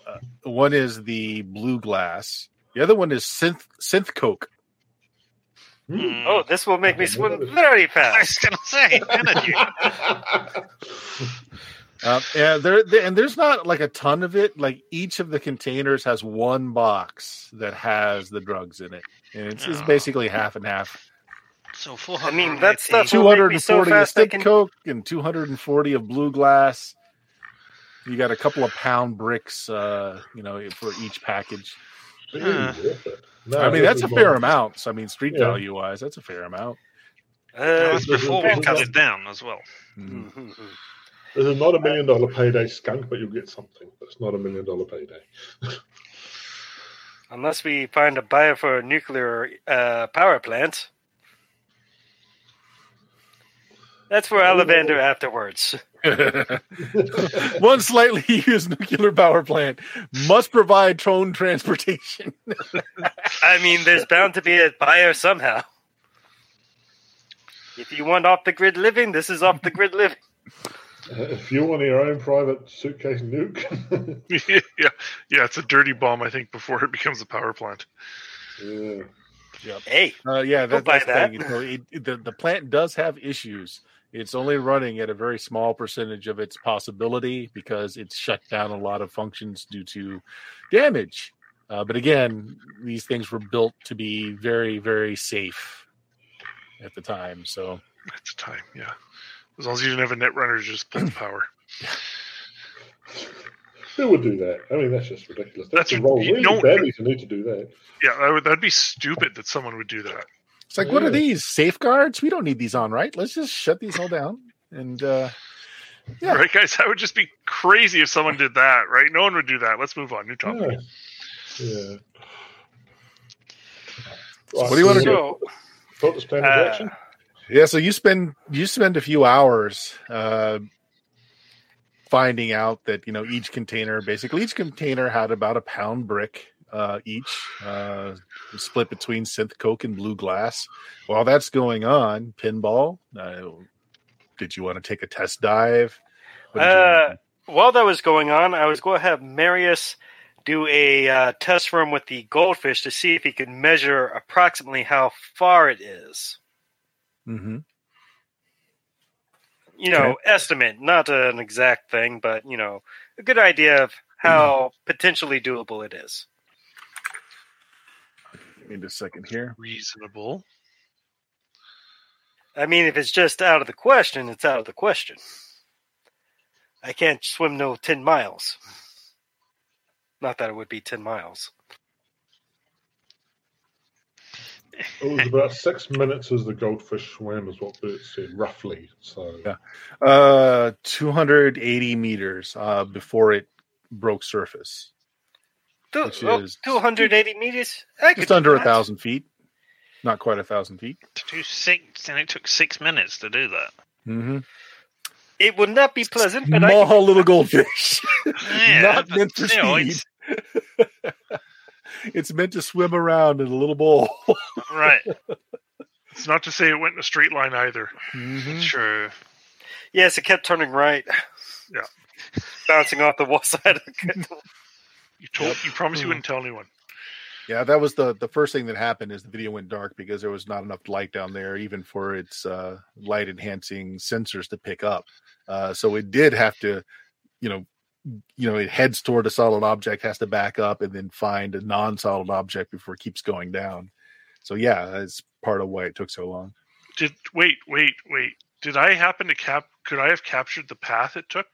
uh, one is the blue glass. The other one is synth synth coke. Mm. Oh, this will make me swim noticed. fast. I fast. was gonna say energy. Uh, and there, there and there's not like a ton of it. Like each of the containers has one box that has the drugs in it, and it's, it's Oh. basically half and half. So four I mean, hundred. that stuff Two will make hundred me and so of fast stick can. coke and two hundred and forty of blue glass. You got a couple of pound bricks, uh, you know, for each package. Really Huh. worth it. No, I mean, that's a fair amount. So, I mean, street Yeah. value wise, that's a fair amount. Uh, That's before we cut it down as well. Mhm. Mhm, mhm. This is not a million dollar payday skunk, but you'll get something. It's not a million dollar payday. Unless we find a buyer for a nuclear uh, power plant. That's for Ollivander afterwards. One slightly used nuclear power plant must provide drone transportation. I mean, there's bound to be a buyer somehow. If you want off the grid living, this is off the grid living. Uh, if you want your own private suitcase nuke, yeah, yeah, it's a dirty bomb. I think before it becomes a power plant. yeah. Hey, Uh, yeah, Don't that, that's the that. thing. You know, it, the, the plant does have issues. It's only running at a very small percentage of its possibility because it's shut down a lot of functions due to damage. Uh, but again, these things were built to be very, very safe at the time. So At the time, yeah. As long as you didn't have a net runner, just pull the power. Who would do that? I mean, that's just ridiculous. That's, That's- a role. you really don't- badly to need to do that. Yeah, that would, that'd be stupid that someone would do that. it's like, what are these safeguards? We don't need these on, right? Let's just shut these all down and uh, Yeah. Right, guys? That would just be crazy if someone did that, right? No one would do that. Let's move on. New topic. Yeah. yeah. what do you wanna do? So, Thought this plan of uh, action? Yeah, so you spend you spend a few hours uh, finding out that you know each container, basically each container had about a pound brick uh, each, uh, split between synth coke and blue glass. While that's going on, pinball. Uh, did you want to take a test dive? What did you wanna Uh, while that was going on, I was going to have Marius do a uh, test run with the goldfish to see if he could measure approximately how far it is. Do? Mhm. You know, estimate, not an exact thing, but you know, a good idea of how potentially doable it is. Give me a second here. Reasonable. I mean, if it's just out of the question, it's out of the question. I can't swim no 10 miles. Not that it would be 10 miles. It was about six minutes as the goldfish swam, is what Bert said, roughly. So Yeah. Uh, 280 meters uh, before it broke surface, Two, Which oh, is- 280 meters? I just under a thousand feet. Not quite a thousand feet. To six, and it took six minutes to do that. Mm-hmm. It would not be pleasant, but I Small little goldfish. Yeah, Not but meant to still, speed. it's- it's meant to swim around in a little bowl. Right. It's not to say it went in a straight line either. Mhm. True. yes, it kept turning right. Yeah. Bouncing off the wall side. Of the, You told you promised you wouldn't tell anyone. Yeah, that was the the first thing that happened is the video went dark because there was not enough light down there, even for its uh, light enhancing sensors to pick up. Uh, so it did have to, you know, you know, it heads toward a solid object, has to back up, and then find a non-solid object before it keeps going down. So yeah, that's part of why it took so long. Did wait, wait, wait. Did I happen to cap? Could I have captured the path it took?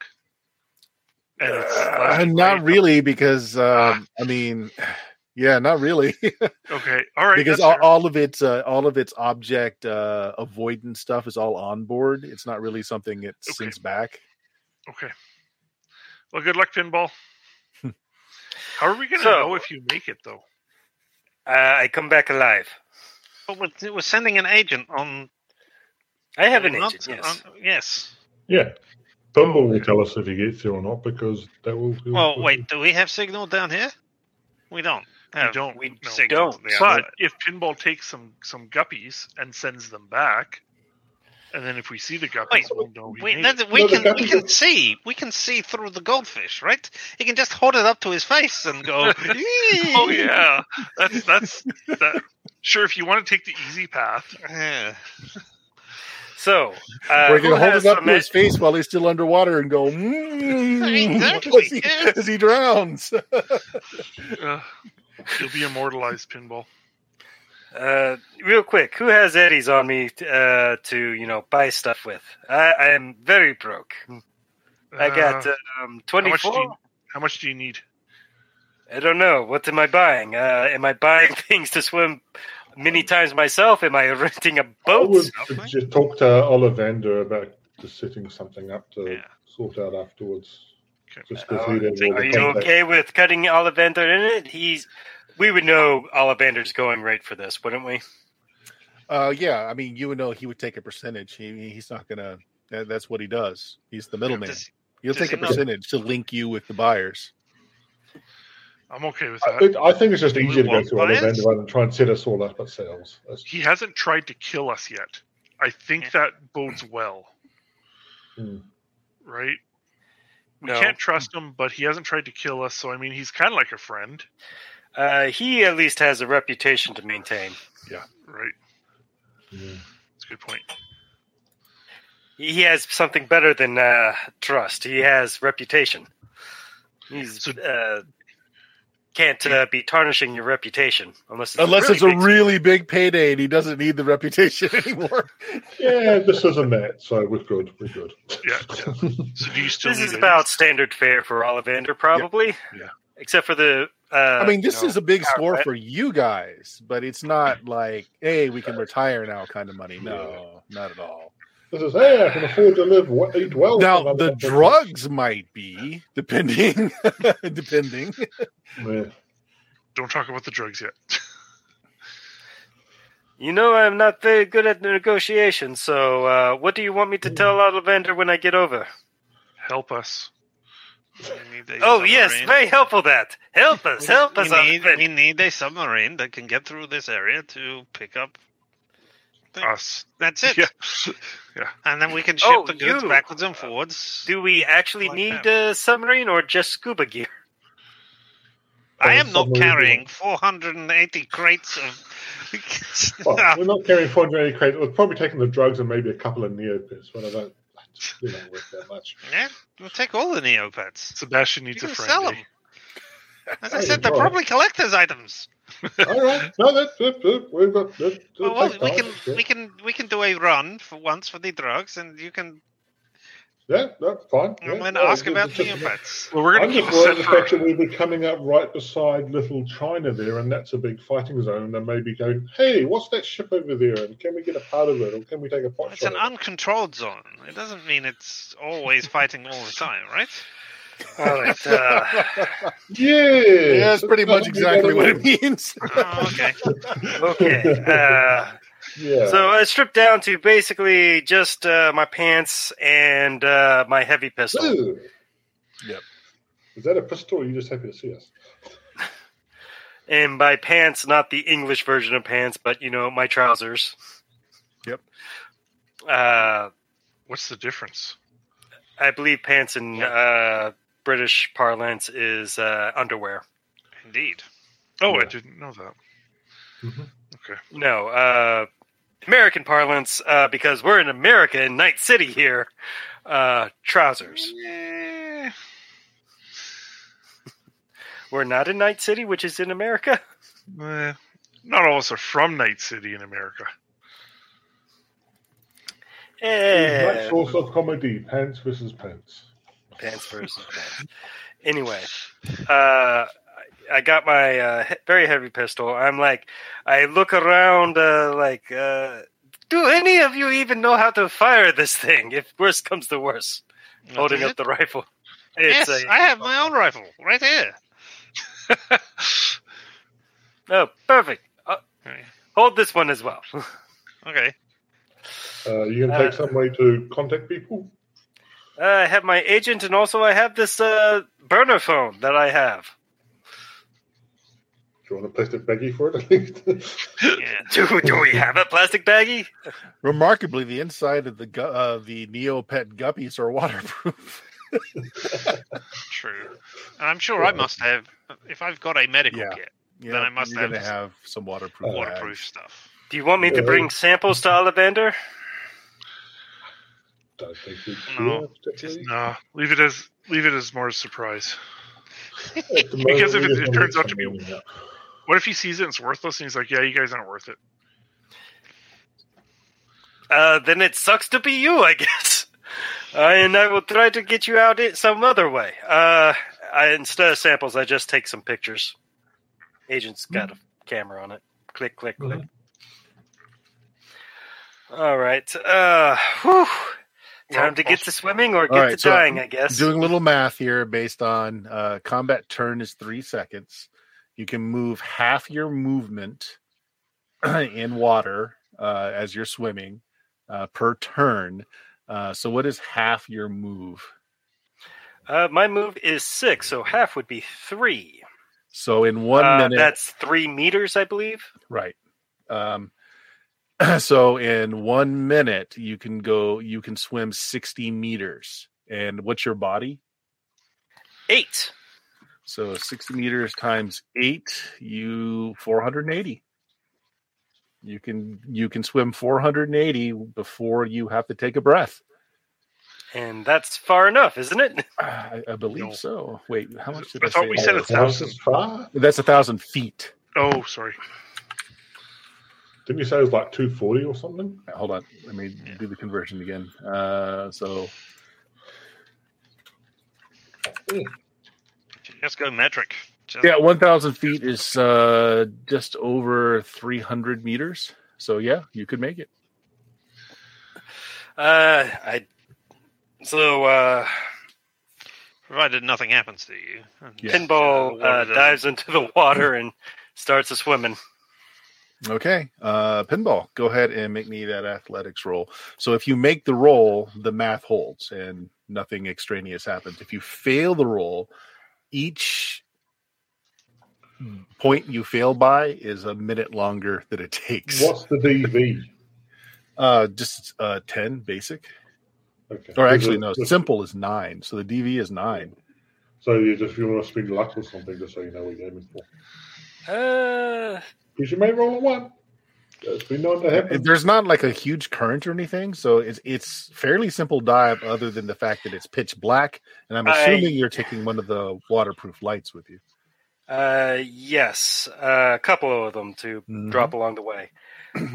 And it's Uh, not right? really, because um, I mean, yeah, not really. Okay, all right. because all, all of its uh, all of its object uh, avoidance stuff is all on board. It's not really something it Okay. sends back. Okay. Well, good luck, pinball. How are we going to So- know if you make it, though? uh, I come back alive. But we're, we're sending an agent on. I have an not- agent, yes. on- yes. yeah, Pinball will tell us if he gets there or not because that will. Well, wait. Do we have signal down here? We don't. Have don't. We No. Don't. But if pinball takes some some guppies and sends them back, and then if we see the guppies, Wait, we'll know we We, made we No, the can we can are- see we can see through the goldfish, right? He can just hold it up to his face and go. Oh yeah, that's that's that. Sure, if you want to take the easy path, yeah. So, uh, We're gonna hold it up some to his face while he's still underwater and go mm, Exactly, as, he, yes. as he drowns. uh, you'll be immortalized, pinball. Uh, real quick, who has eddies on me uh, to you know buy stuff with? I, I am very broke. I got Uh, uh, um, how twenty much do you, how much do you need? I don't know. What am I buying? Uh, am I buying things to swim many times myself? Am I renting a boat? would Something? just talk to Ollivander about just setting something up to Yeah. sort out afterwards. Okay. Just because Uh, he did all Are you okay with cutting Ollivander in it? He's. We would know Ollivander's going right for this, wouldn't we? uh, yeah, I mean, you would know he would take a percentage. He, he's not going to. That, that's what he does. He's the middleman. Does- He'll does take a he know- percentage to link you with the buyers. I'm okay with I, that. I think it's just Do easier to go through bias? Ollivander rather than try and set us all up ourselves. That's- He hasn't tried to kill us yet. I think Yeah. that bodes well, hmm. right? We No. can't trust him, but he hasn't tried to kill us. So I mean, he's kind of like a friend, Uh, he at least has a reputation to maintain. Yeah, right? Yeah. That's a good point. He has something better than uh, trust. He has reputation. He's So- uh, can't uh, be tarnishing your reputation unless it's Unless really it's a big- really big payday and he doesn't need the reputation anymore. yeah, this isn't that, so we're good. We're good. Yeah. So do you still This need is it? about standard fare for Ollivander, probably. Yeah. Except for the. Uh, I mean, this you know, is a big score plant. for you guys, but it's not like, hey, we can retire now kind of money. No, not at all. This is hey, I can afford to live wa- eat well. Now another the drugs might be depending, depending. months." Don't talk about the drugs yet. You know I'm not very good at negotiation, so uh, what do you want me to tell Ollivander when I get over? Help us. We need a Oh yes, very helpful that. Help us, help us, we need, we need a submarine that can get through this area to pick up. things. Us. That's it. Yeah. And then we can ship Oh, the goods you. backwards and forwards. Do we actually Like need that. a submarine or just scuba gear? I am not carrying 480 crates of. Well, we're not carrying 480 crates. We're probably taking the drugs and maybe a couple of neopets, but I. They don't work that much. yeah, we'll take all the Neopets. Sebastian You needs a friend. sell them. As I Hey, said, they're probably collector's items. All right, no, that's that, that, we've got. That, that Well, well, we can we can we can do a run for once for the drugs, and you can Yeah, that's fine. and Yeah, then no, ask about the Neopets. Well, we're going to keep it worried the fact that we'll be coming up right beside little China there, and that's a big fighting zone. And maybe going, hey, what's that ship over there? And can we get a part of it, or can we take a pot It's an it? uncontrolled zone. It doesn't mean it's always fighting all the time, right? All right. Uh, yeah, Yeah, that's pretty much exactly what it means. Oh, okay. okay. Uh, Yeah. so I stripped down to basically just uh, my pants and uh, my heavy pistol. Ooh. Yep. Is that a pistol? Or are you just happy to see us? And by pants, not the English version of pants, but you know my trousers. Yep. Uh, What's the difference? I believe pants in uh, British parlance is uh, underwear. Indeed. Oh, I didn't know that. Mhm. Okay. No, uh, American parlance uh, because we're in America in Night City here. Uh, trousers. Eh, We're not in Night City, which is in America. Eh, not all of us are from Night City in America. Eh, Nice source of comedy: pants versus pants. pants versus pants. Anyway, uh, I got my uh, very heavy pistol. I'm like, I look around, uh, like, uh, do any of you even know how to fire this thing? If worse comes to worse, what holding up the rifle. Yes, It's a- I have my own rifle right here. Oh, perfect. Uh, hold this one as well. Okay. Uh, you can Uh, take some way to contact people. Uh, I have my agent, and also I have this uh, burner phone that I have. Do you want a plastic baggie for it at least? Yeah. Do, do we have a plastic baggie? Remarkably, the inside of the gu- uh, the Neopet guppies are waterproof. True. And I'm sure I must have, if I've got a medical Yeah. kit, Yeah, Then I must you're have gonna have some waterproof. waterproof bags. stuff. Do you want me to bring samples to Ollivander? Don't think No, should, particularly. Leave it as leave it as more a surprise. At the moment, Because if it- it turns out to be- something out. What if he sees it and it's worthless and he's like, "Yeah, you guys aren't worth it." Uh, then it sucks to be you, I guess. Uh, and I will try to get you out it some other way. Uh, I, instead of samples, I just take some pictures. Agent's got a camera on it. Click, click, click. All right. Uh, whew. Time to get to swimming or get right, to so dying, I guess. Doing a little math here based on uh, combat turn is three seconds. You can move half your movement in water uh, as you're swimming uh, per turn. Uh, so, what is half your move? Uh, my move is six, so half would be three. So, in one Uh, minute, That's three meters, I believe. right? Um, so, in one minute, you can go, you can swim sixty meters. And what's your body? Eight. So 60 meters times eight, you 480. You can you can swim 480 before you have to take a breath. And that's far enough, isn't it? I, I believe No. so. Wait, how much did I, I thought say? we said a thousand. horses far? That's a thousand feet. Oh, sorry. Didn't you say it was like 240 or something? Hold on, let me do the conversion again. Uh, so Just go metric. Just, yeah, 1,000 feet is uh, just over 300 meters. So yeah, you could make it. Uh, I. So uh, Provided nothing happens to you. And, Yeah. Pinball uh, uh, dives into the water and starts a swimming. Okay, uh, pinball. Go ahead and make me that athletics roll. So if you make the roll, the math holds and nothing extraneous happens. If you fail the roll, each point you fail by is a minute longer that it takes. What's the DV? Uh, just uh, ten basic, Okay. or actually no, Is simple is nine. So the DV is nine. So you just you want to spin luck or something, just so you know what you're aiming for. Uh, Because you may roll a one. That's been known. There's not like a huge current or anything, so it's it's fairly simple dive. Other than the fact that it's pitch black, and I'm I- assuming you're taking one of the waterproof lights with you. uh, yes, uh, a couple of them to Mhm. drop along the way.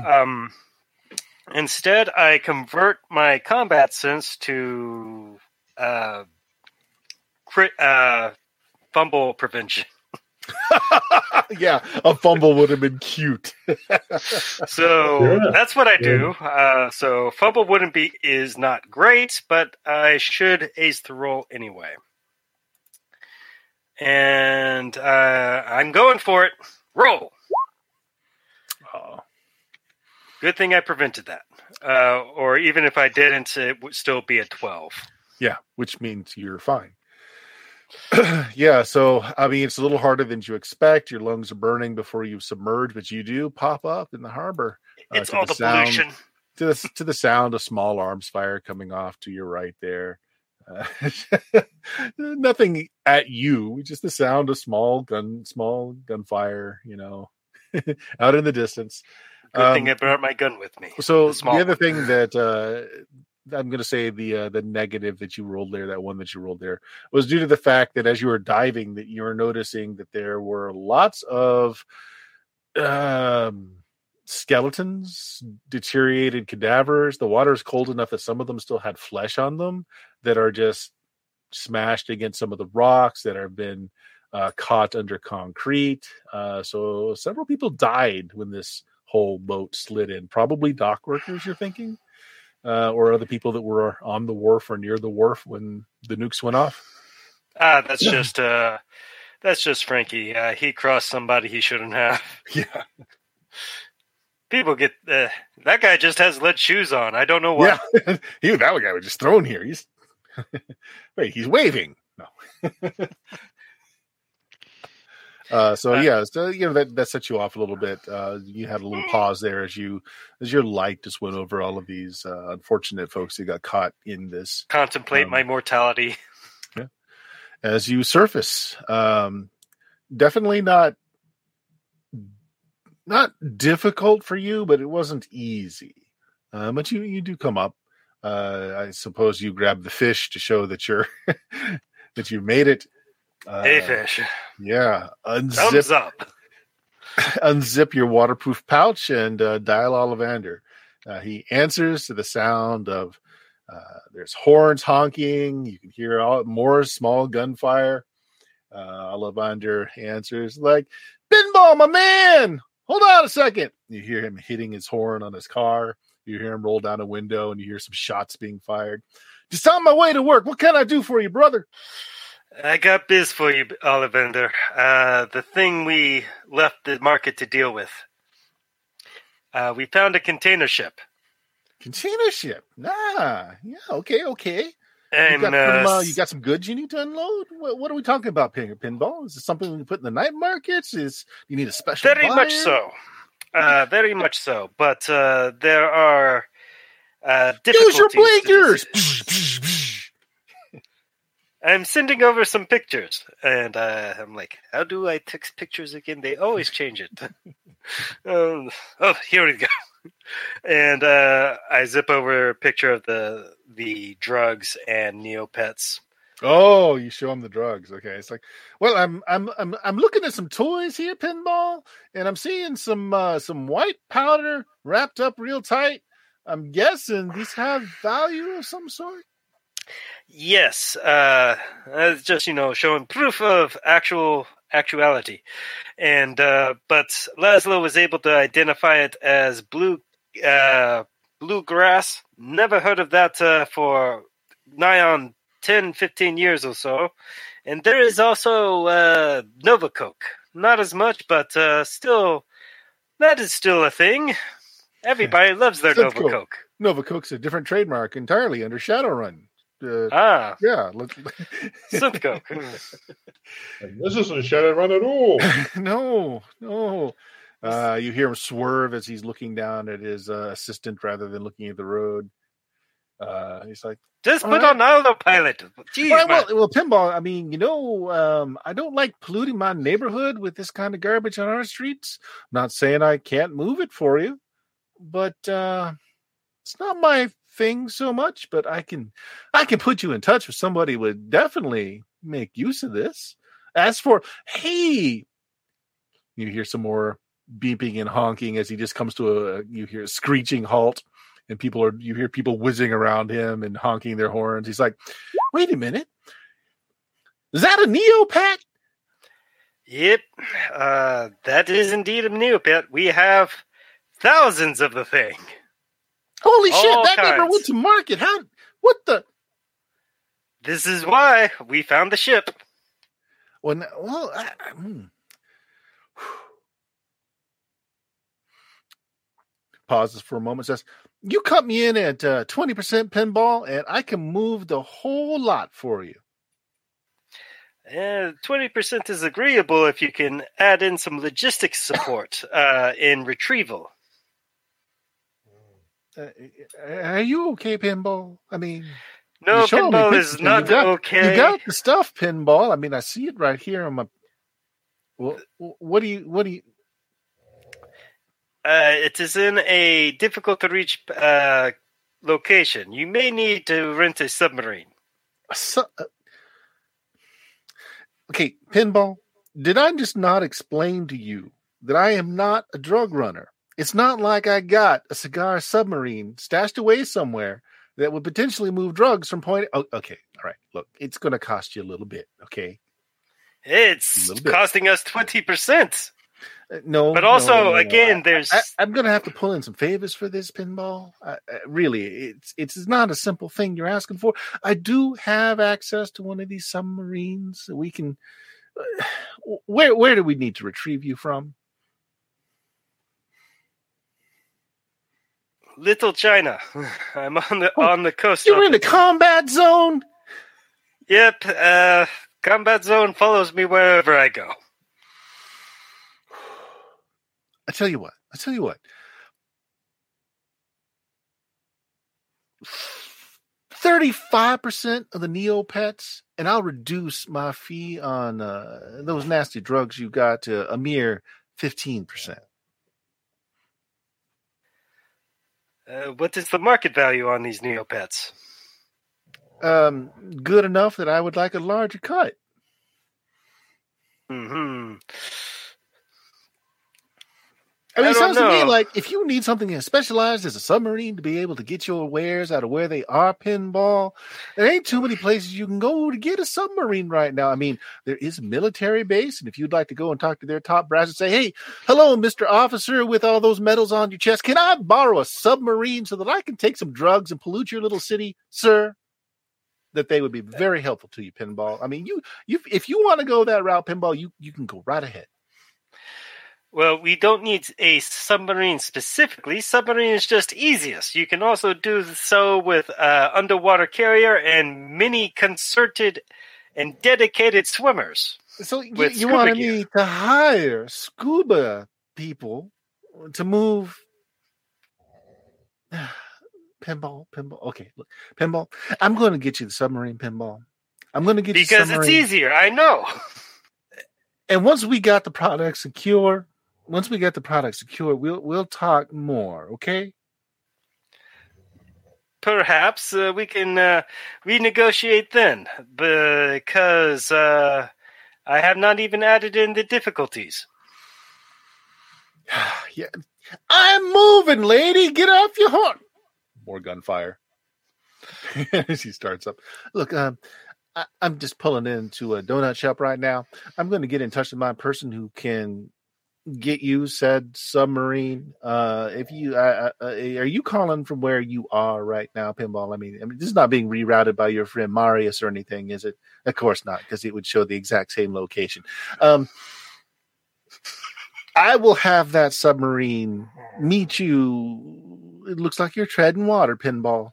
Um, instead, I convert my combat sense to uh, crit, uh, fumble prevention. yeah, a fumble would have been cute. So Yeah. that's what I do. Uh, so fumble wouldn't be is not great, but I should ace the roll anyway. And uh, I'm going for it. Roll. Oh, Good thing I prevented that. Uh, or even if I didn't, it would still be a twelve. yeah, which means you're fine. yeah, so I mean, it's a little harder than you expect. Your lungs are burning before you submerge, but you do pop up in the harbor. uh, It's all the sound- pollution. to the to the sound of small arms fire coming off to your right there. Uh, nothing at you, just the sound of small gun, small gunfire. You know, out in the distance. Good thing Um, I brought my gun with me. So the small the other one. thing that uh, I'm going to say the uh, the negative that you rolled there, that one that you rolled there, was due to the fact that as you were diving, that you were noticing that there were lots of um, skeletons, deteriorated cadavers. The water is cold enough that some of them still had flesh on them that are just smashed against some of the rocks that have been uh, caught under concrete. Uh, so several people died when this whole boat slid in. Probably dock workers, you're thinking, uh, or other people that were on the wharf or near the wharf when the nukes went off. Ah, that's just uh, that's just Frankie. Uh, he crossed somebody he shouldn't have. Yeah, People get uh, that guy just has lead shoes on. I don't know why. yeah. he that guy was just thrown here. He's wait, he's waving. No. Uh, so Uh, yeah, so you know that that set you off a little bit. Uh, you had a little pause there as you as your light just went over all of these uh, unfortunate folks who got caught in this Contemplate Um, my mortality. Yeah. as you surface. Um, definitely not not difficult for you, but it wasn't easy. Uh, but you you do come up. Uh, I suppose you grab the fish to show that you're that you made it. Uh, hey, fish. Yeah, unzip Thumbs up. unzip your waterproof pouch and uh, dial Ollivander. Uh, he answers to the sound of uh, there's horns honking. You can hear all, more small gunfire. Uh, Ollivander answers like, "Pinball, my man, hold on a second. You hear him hitting his horn on his car. You hear him roll down a window, and you hear some shots being fired. Just on my way to work. What can I do for you, brother? I got biz for you, Ollivander. Uh, the thing we left the market to deal with. Uh, we found a container ship. Container ship. Nah, yeah, okay, okay. You And got, uh, some, uh, you got some goods you need to unload. What, what are we talking about, pin, pinball? Is this something we can put in the night markets? Is you need a special? Very much so. Uh, very much so. But uh, there are uh, Use your blinkers. I'm sending over some pictures, and uh, I'm like, "How do I text pictures again? They always change it." um, oh, here we go. And uh, I zip over a picture of the the drugs and Neopets. oh, you show them the drugs. Okay, it's like, well, I'm I'm I'm I'm looking at some toys here, pinball, and I'm seeing some uh, some white powder wrapped up real tight. I'm guessing these have value of some sort. Yes, uh, just you know showing proof of actual actuality, and uh, but Laszlo was able to identify it as blue uh, blue glass. Never heard of that uh, for nigh on 10, 15 years or so. And there is also uh, Nova Coke. Not as much, but uh, still, that is still a thing. Everybody loves their Nova Coke. Coke. Nova Coke's a different trademark entirely under Shadowrun. Uh, Ah, yeah, let's, Synth Coke. This isn't Shadowrun at all. no, no. Uh, you hear him swerve as he's looking down at his uh, assistant rather than looking at the road. Uh, he's like, Just put right. on autopilot. Jeez, well, well, well, pinball. I mean, you know, um, I don't like polluting my neighborhood with this kind of garbage on our streets. not saying I can't move it for you, but uh, it's not my thing so much. But I can, I can put you in touch with somebody would definitely make use of this. As for, hey, you hear some more beeping and honking as he just comes to a, you hear a screeching halt. And people are, you hear people whizzing around him and honking their horns. He's like, wait a minute. Is that a Neopet? Yep, uh, that is indeed a Neopet. We have thousands of the thing. Holy shit, All that never went to market. How, what the? This is why we found the ship. Well, well I, I- hmm. pauses for a moment, says, You cut me in at uh, 20% pinball, and I can move the whole lot for you. Uh, Twenty percent is agreeable if you can add in some logistics support uh, in retrieval. Uh, are you okay, pinball? I mean, No, you're me pinball is not you got, okay. You got the stuff, pinball. I mean, I see it right here on my. Well, what do you? What do you? Uh, it is in a difficult to reach uh, location. You may need to rent a submarine. So, uh, okay, pinball. Did I just not explain to you that I am not a drug runner? It's not like I got a cigar submarine stashed away somewhere that would potentially move drugs from point. Oh, okay, all right. Look, it's going to cost you a little bit. Okay, It's bit. costing us twenty percent. Uh, no, But also, no, no, no. again, there's I, I'm going to have to pull in some favors for this pinball. I, I, really, it's it's not a simple thing you're asking for. I do have access to one of these submarines. We can. Uh, where where do we need to retrieve you from? Little China. I'm on the on the coast. You're in the combat zone. Yep. Uh, combat zone follows me wherever I go. I tell you what. I tell you what. Thirty-five percent of the Neopets, and I'll reduce my fee on uh, those nasty drugs you got to a mere fifteen percent. Uh, what is the market value on these Neopets? Um, good enough that I would like a larger cut. Hmm. I mean, I it sounds to me like if you need something as specialized as a submarine to be able to get your wares out of where they are, pinball, there ain't too many places you can go to get a submarine right now. I mean, there is a military base, and if you'd like to go and talk to their top brass and say, "Hey, hello, Mister Officer, with all those medals on your chest, can I borrow a submarine so that I can take some drugs and pollute your little city, sir?" That they would be very helpful to you, pinball. I mean, you, you, if you want to go that route, pinball, you you can go right ahead. Well, we don't need a submarine specifically. Submarine is just easiest. You can also do so with uh, underwater carrier and many concerted and dedicated swimmers. So you, you gear. me to hire scuba people to move pinball, pinball. Okay, look, pinball. I'm going to get you the submarine pinball. I'm going to get you Because it's easier, I know. And once we got the product secure, once we get the product secure, we'll we'll talk more. Okay. Perhaps uh, we can uh, renegotiate then, because uh, I have not even added in the difficulties. yeah, I'm moving, lady. Get off your horse. More gunfire as he starts up. Look, um, I, I'm just pulling into a donut shop right now. I'm going to get in touch with my person who can get you said submarine. Uh, if you uh, uh, are you calling from where you are right now, Pinball? I mean, I mean, this is not being rerouted by your friend Marius or anything, is it? Of course not, because it would show the exact same location. Um, I will have that submarine meet you. It looks like you're treading water, Pinball.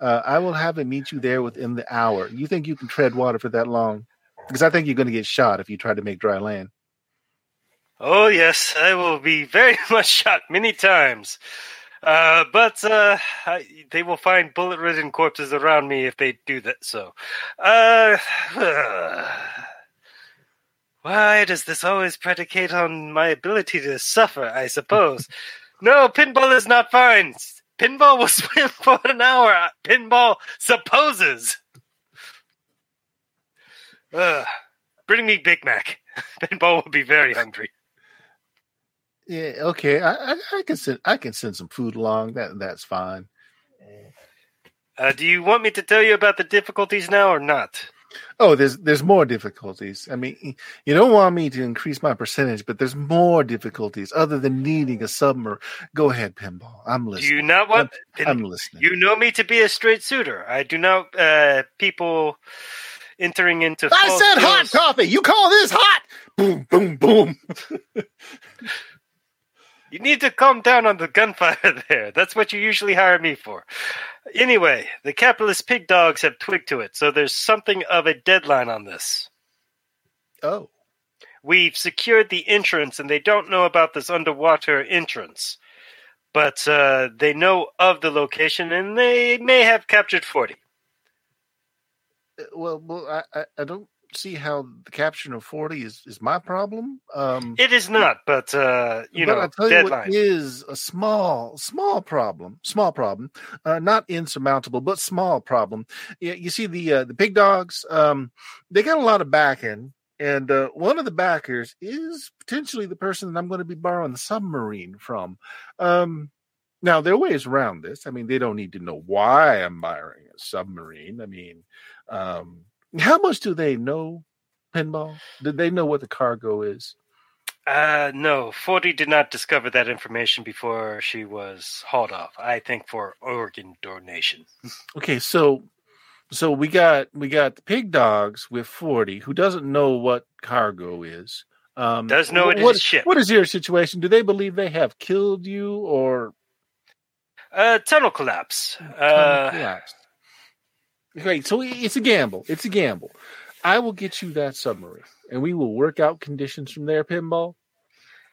Uh, I will have it meet you there within the hour. You think you can tread water for that long? Because I think you're going to get shot if you try to make dry land. Oh, yes, I will be very much shot many times. Uh, but uh, I, they will find bullet ridden corpses around me if they do that so. Uh, why does this always predicate on my ability to suffer, I suppose? no, pinball is not fine. Pinball will swim for an hour. Pinball supposes. Ugh. Bring me Big Mac. Pinball will be very hungry. Yeah, okay. I, I, I can send I can send some food along. That that's fine. Uh, do you want me to tell you about the difficulties now or not? Oh, there's there's more difficulties. I mean, you don't want me to increase my percentage, but there's more difficulties other than needing a submarine. Go ahead, pinball. I'm listening. Do you not want? I'm, I'm listening. You know me to be a straight suitor. I do not uh, people entering into. I said hot coffee. You call this hot? Boom, boom, boom. You need to calm down on the gunfire there. That's what you usually hire me for. Anyway, the capitalist pig dogs have twigged to it, so there's something of a deadline on this. Oh, We've secured the entrance, and they don't know about this underwater entrance. But uh, they know of the location, and they may have captured 40. well, well, I, I, I don't see how the caption of forty is is my problem. Um, It is not, but, uh, you but know, I tell you deadline. what is a small, small problem, small problem, uh, not insurmountable, but small problem. You, you see the uh, the big dogs, um, they got a lot of backing, and uh, one of the backers is potentially the person that I'm going to be borrowing the submarine from. Um, now there are ways around this. I mean, they don't need to know why I'm borrowing a submarine. I mean, um, how much do they know? Pinball? Did they know what the cargo is? Uh, no, 40 did not discover that information before she was hauled off. I think for organ donation. Okay, so so we got we got the pig dogs with 40 who doesn't know what cargo is. Um Does know it is what, a ship. What is your situation? Do they believe they have killed you or Uh, tunnel collapse. of Uh, collapsed? Okay, so it's a gamble. It's a gamble. I will get you that submarine and we will work out conditions from there, pinball.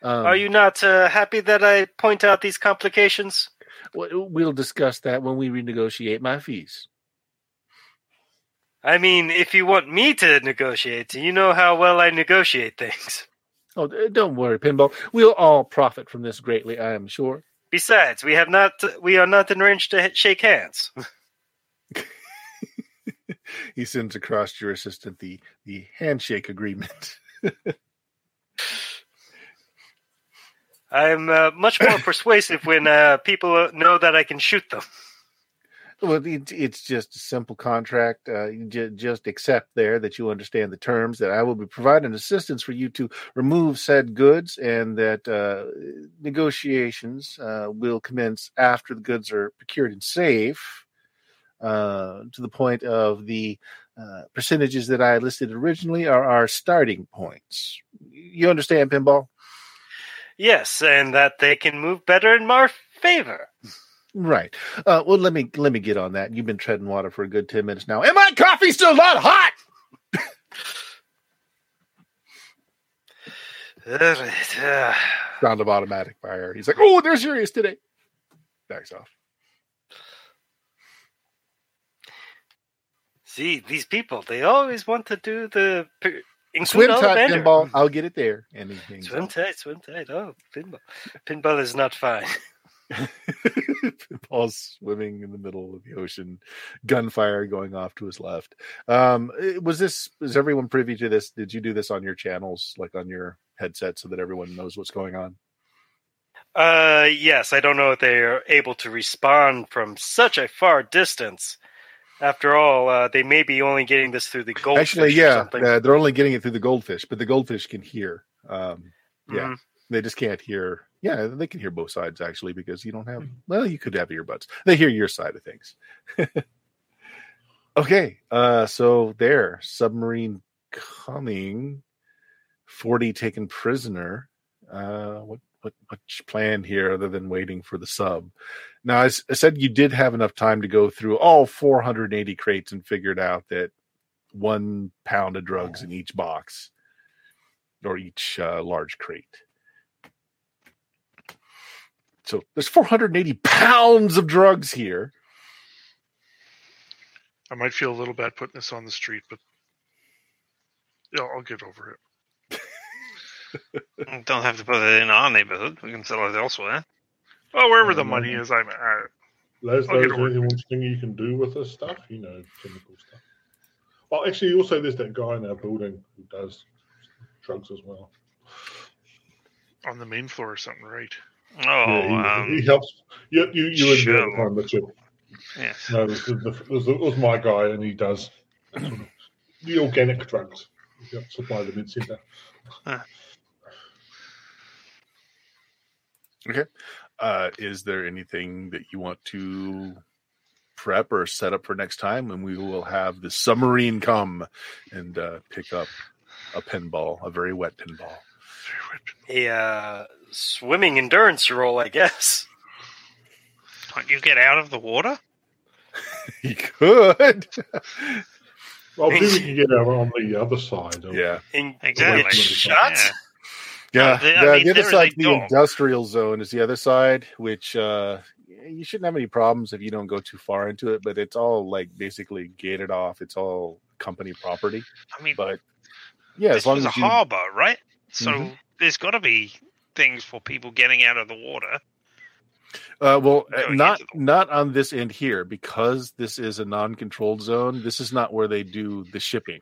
Um, are you not uh, happy that I point out these complications? we- We'll discuss that when we renegotiate my fees. I mean, if you want me to negotiate, you know how well I negotiate things. Oh, don't worry, pinball. We'll all profit from this greatly, I am sure. Besides, we have not we are not arranged to shake hands. he sends across to your assistant the the handshake agreement. I'm uh, much more persuasive when uh, people know that I can shoot them. well, it, it's just a simple contract. Uh, you ju- just accept there that you understand the terms. That I will be providing assistance for you to remove said goods, and that uh, negotiations uh, will commence after the goods are procured and safe. Uh, to the point of the uh, percentages that I listed originally are our starting points. You understand, pinball? Yes, and that they can move better in my favor. Right. Uh, well, let me let me get on that. You've been treading water for a good ten minutes now. And my coffee's still not hot. Sound of automatic fire. He's like, "Oh, they're serious today." Backs off. See, these people—they always want to do the Swim all the tight, pinball. I'll get it there. And Swim up. tight, swim tight. Oh, pinball. Pinball is not fine. Pinball's swimming in the middle of the ocean, gunfire going off to his left. Um, was this? Is everyone privy to this? Did you do this on your channels, like on your headset, so that everyone knows what's going on? Uh, yes, I don't know if they are able to respond from such a far distance. After all, uh, they may be only getting this through the goldfish. Actually, yeah, something. uh, they're only getting it through the goldfish, but the goldfish can hear. Um, yeah. Mhm. They just can't hear. Yeah, they can hear both sides actually because you don't have. Well, you could have earbuds. They hear your side of things. okay, uh, so there, submarine coming, forty taken prisoner. Uh, what what what's your plan here other than waiting for the sub? Now, I said you did have enough time to go through all 480 crates and figured out that one pound of drugs in each box or each uh, large crate. So there's 480 pounds of drugs here. I might feel a little bad putting this on the street, but I'll get over it. Don't have to put it in our neighborhood. We can sell it elsewhere. Oh, wherever the Um, money is, I'm. Uh, Les, there's it. anything thing you can do with this stuff, you know, chemical stuff. Well, actually, also there's that guy in our building who does drugs as well. on the main floor or something, right? Oh, yeah, he, he um, helps. You, you, you would sure. at the time, you, yes. no, this was, the, was, my guy, and he does the organic drugs. He helps supply the mid center. Uh, is there anything that you want to prep or set up for next time? And we will have the submarine come and uh, pick up a pinball, a very wet pinball. Very A uh, swimming endurance roll, I guess. Can't you get out of the water? he could. Well, maybe we can get out on the other side. Of, yeah. Exactly. get shot. Yeah. Yeah, the- I mean, the other side, the industrial zone, is the other side, which uh, you shouldn't have any problems if you don't go too far into it. But it's all like basically gated off. It's all company property. I mean, But yeah, as long as a you, harbor, right? So Mhm. there's got to be things for people getting out of the water. uh, well, uh, not not on this end here because this is a non-controlled zone. This is not where they do the shipping.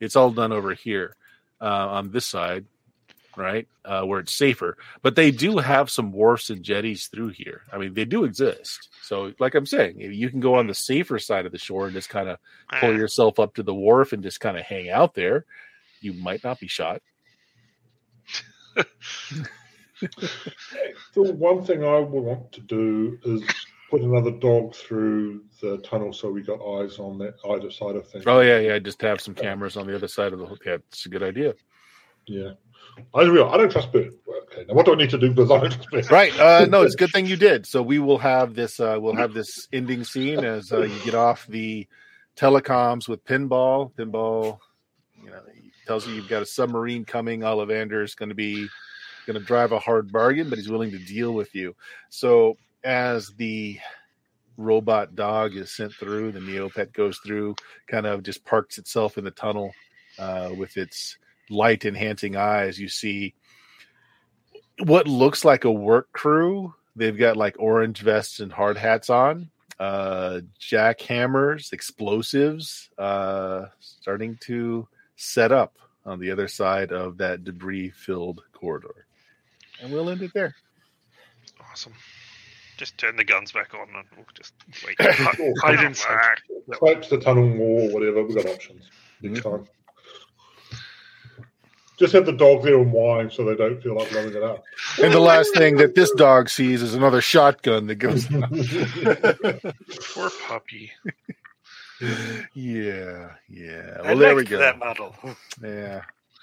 It's all done over here uh, on this side, right, uh, where it's safer. But they do have some wharfs and jetties through here. I mean, they do exist. So, like I'm saying, you can go on the safer side of the shore and just kind of pull Uh, yourself up to the wharf and just kind of hang out there, you might not be shot. The one thing I would want to do is put another dog through the tunnel so we got eyes on that either side of things. Oh yeah, yeah. Just have some cameras on the other side of the. Hook. Yeah, it's a good idea. Yeah. I real I don't trust Bert. Okay, now what do I need to do because I don't trust? Right. Uh, no, it's a good thing you did. So we will have this. Uh, we'll have this ending scene as uh, you get off the telecoms with pinball. Pinball, you know, tells you you've got a submarine coming. Ollivander is going to be going to drive a hard bargain, but he's willing to deal with you. So as the robot dog is sent through, the Neopet goes through, kind of just parks itself in the tunnel uh, with its light enhancing eyes. You see what looks like a work crew. They've got like orange vests and hard hats on, uh, jackhammers, explosives, uh, starting to set up on the other side of that debris filled corridor. And we'll end it there. Awesome. just turn the guns back on and we'll just wait. Hide in sight. The tunnel wall, whatever. We've got options. Big Mhm. time. Just have the dog there and whine so they don't feel like blowing it up. And the last thing that this dog sees is another shotgun that goes. Poor puppy. yeah, yeah. I Well, there we go. That model. Yeah,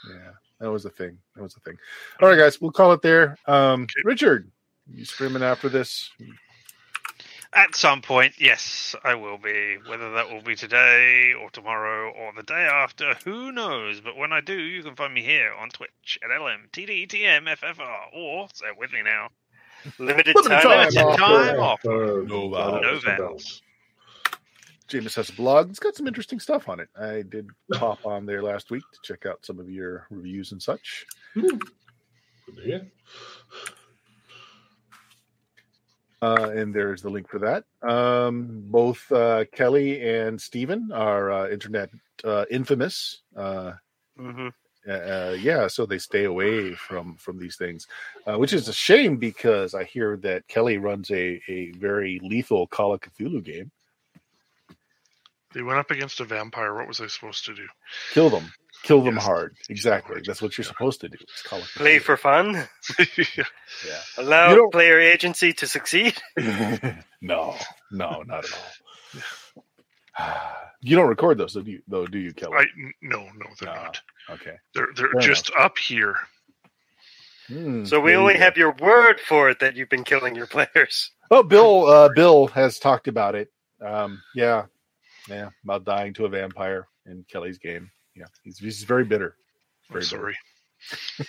yeah. That was a thing. That was a thing. All right, guys, we'll call it there. Um, Okay. Richard, you screaming after this? At some point, yes, I will be. Whether that will be today or tomorrow or the day after, who knows? But when I do, you can find me here on Twitch at LMTDTMFFR or say it with me now. Limited Limited time. time. Limited offer. time offer. Uh, No. No vowels. James has a blog. It's got some interesting stuff on it. I did pop on there last week to check out some of your reviews and such. Good to hear. Uh, and there's the link for that. Um, both uh, Kelly and Steven are uh, internet uh, infamous. Uh, hmm uh, yeah, so they stay away from from these things, uh, which is a shame because I hear that Kelly runs a a very lethal Call of Cthulhu game. They went up against a vampire. What was I supposed to do? Kill them. Kill them Yes. hard. Exactly. That's what you're supposed to do. It's Call of Play for fun. Yeah. Allow player agency to succeed. no, no, not at all. You don't record those, do you? Though, do you, Kelly? I, no, no, they're No. not. okay. They're they're Fair just up here. Hmm, So we only have your word for it that you've been killing your players. Oh, Bill. Uh, Bill has talked about it. Um, yeah, yeah, about dying to a vampire in Kelly's game. Yeah, he's, he's very bitter. I'm Very bitter. sorry.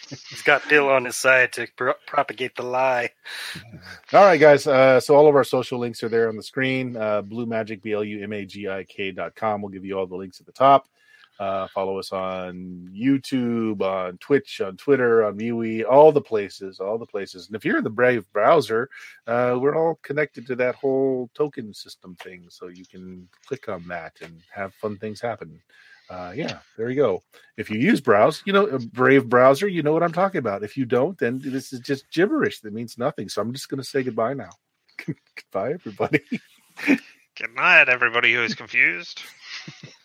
He's got Bill on his side to pro- propagate the lie. All right, guys. Uh, so all of our social links are there on the screen. Uh, Blue Magic, B L U M A G I K dot com. We'll give you all the links at the top. Uh, follow us on YouTube, on Twitch, on Twitter, on MeWe, all the places, all the places. And if you're in the Brave browser, uh, we're all connected to that whole token system thing. So you can click on that and have fun things happen. Uh, yeah, there you go. If you use browse, you know, a Brave browser, you know what I'm talking about. If you don't, then this is just gibberish that means nothing. So I'm just going to say goodbye now. goodbye, everybody. Good night, everybody who is confused.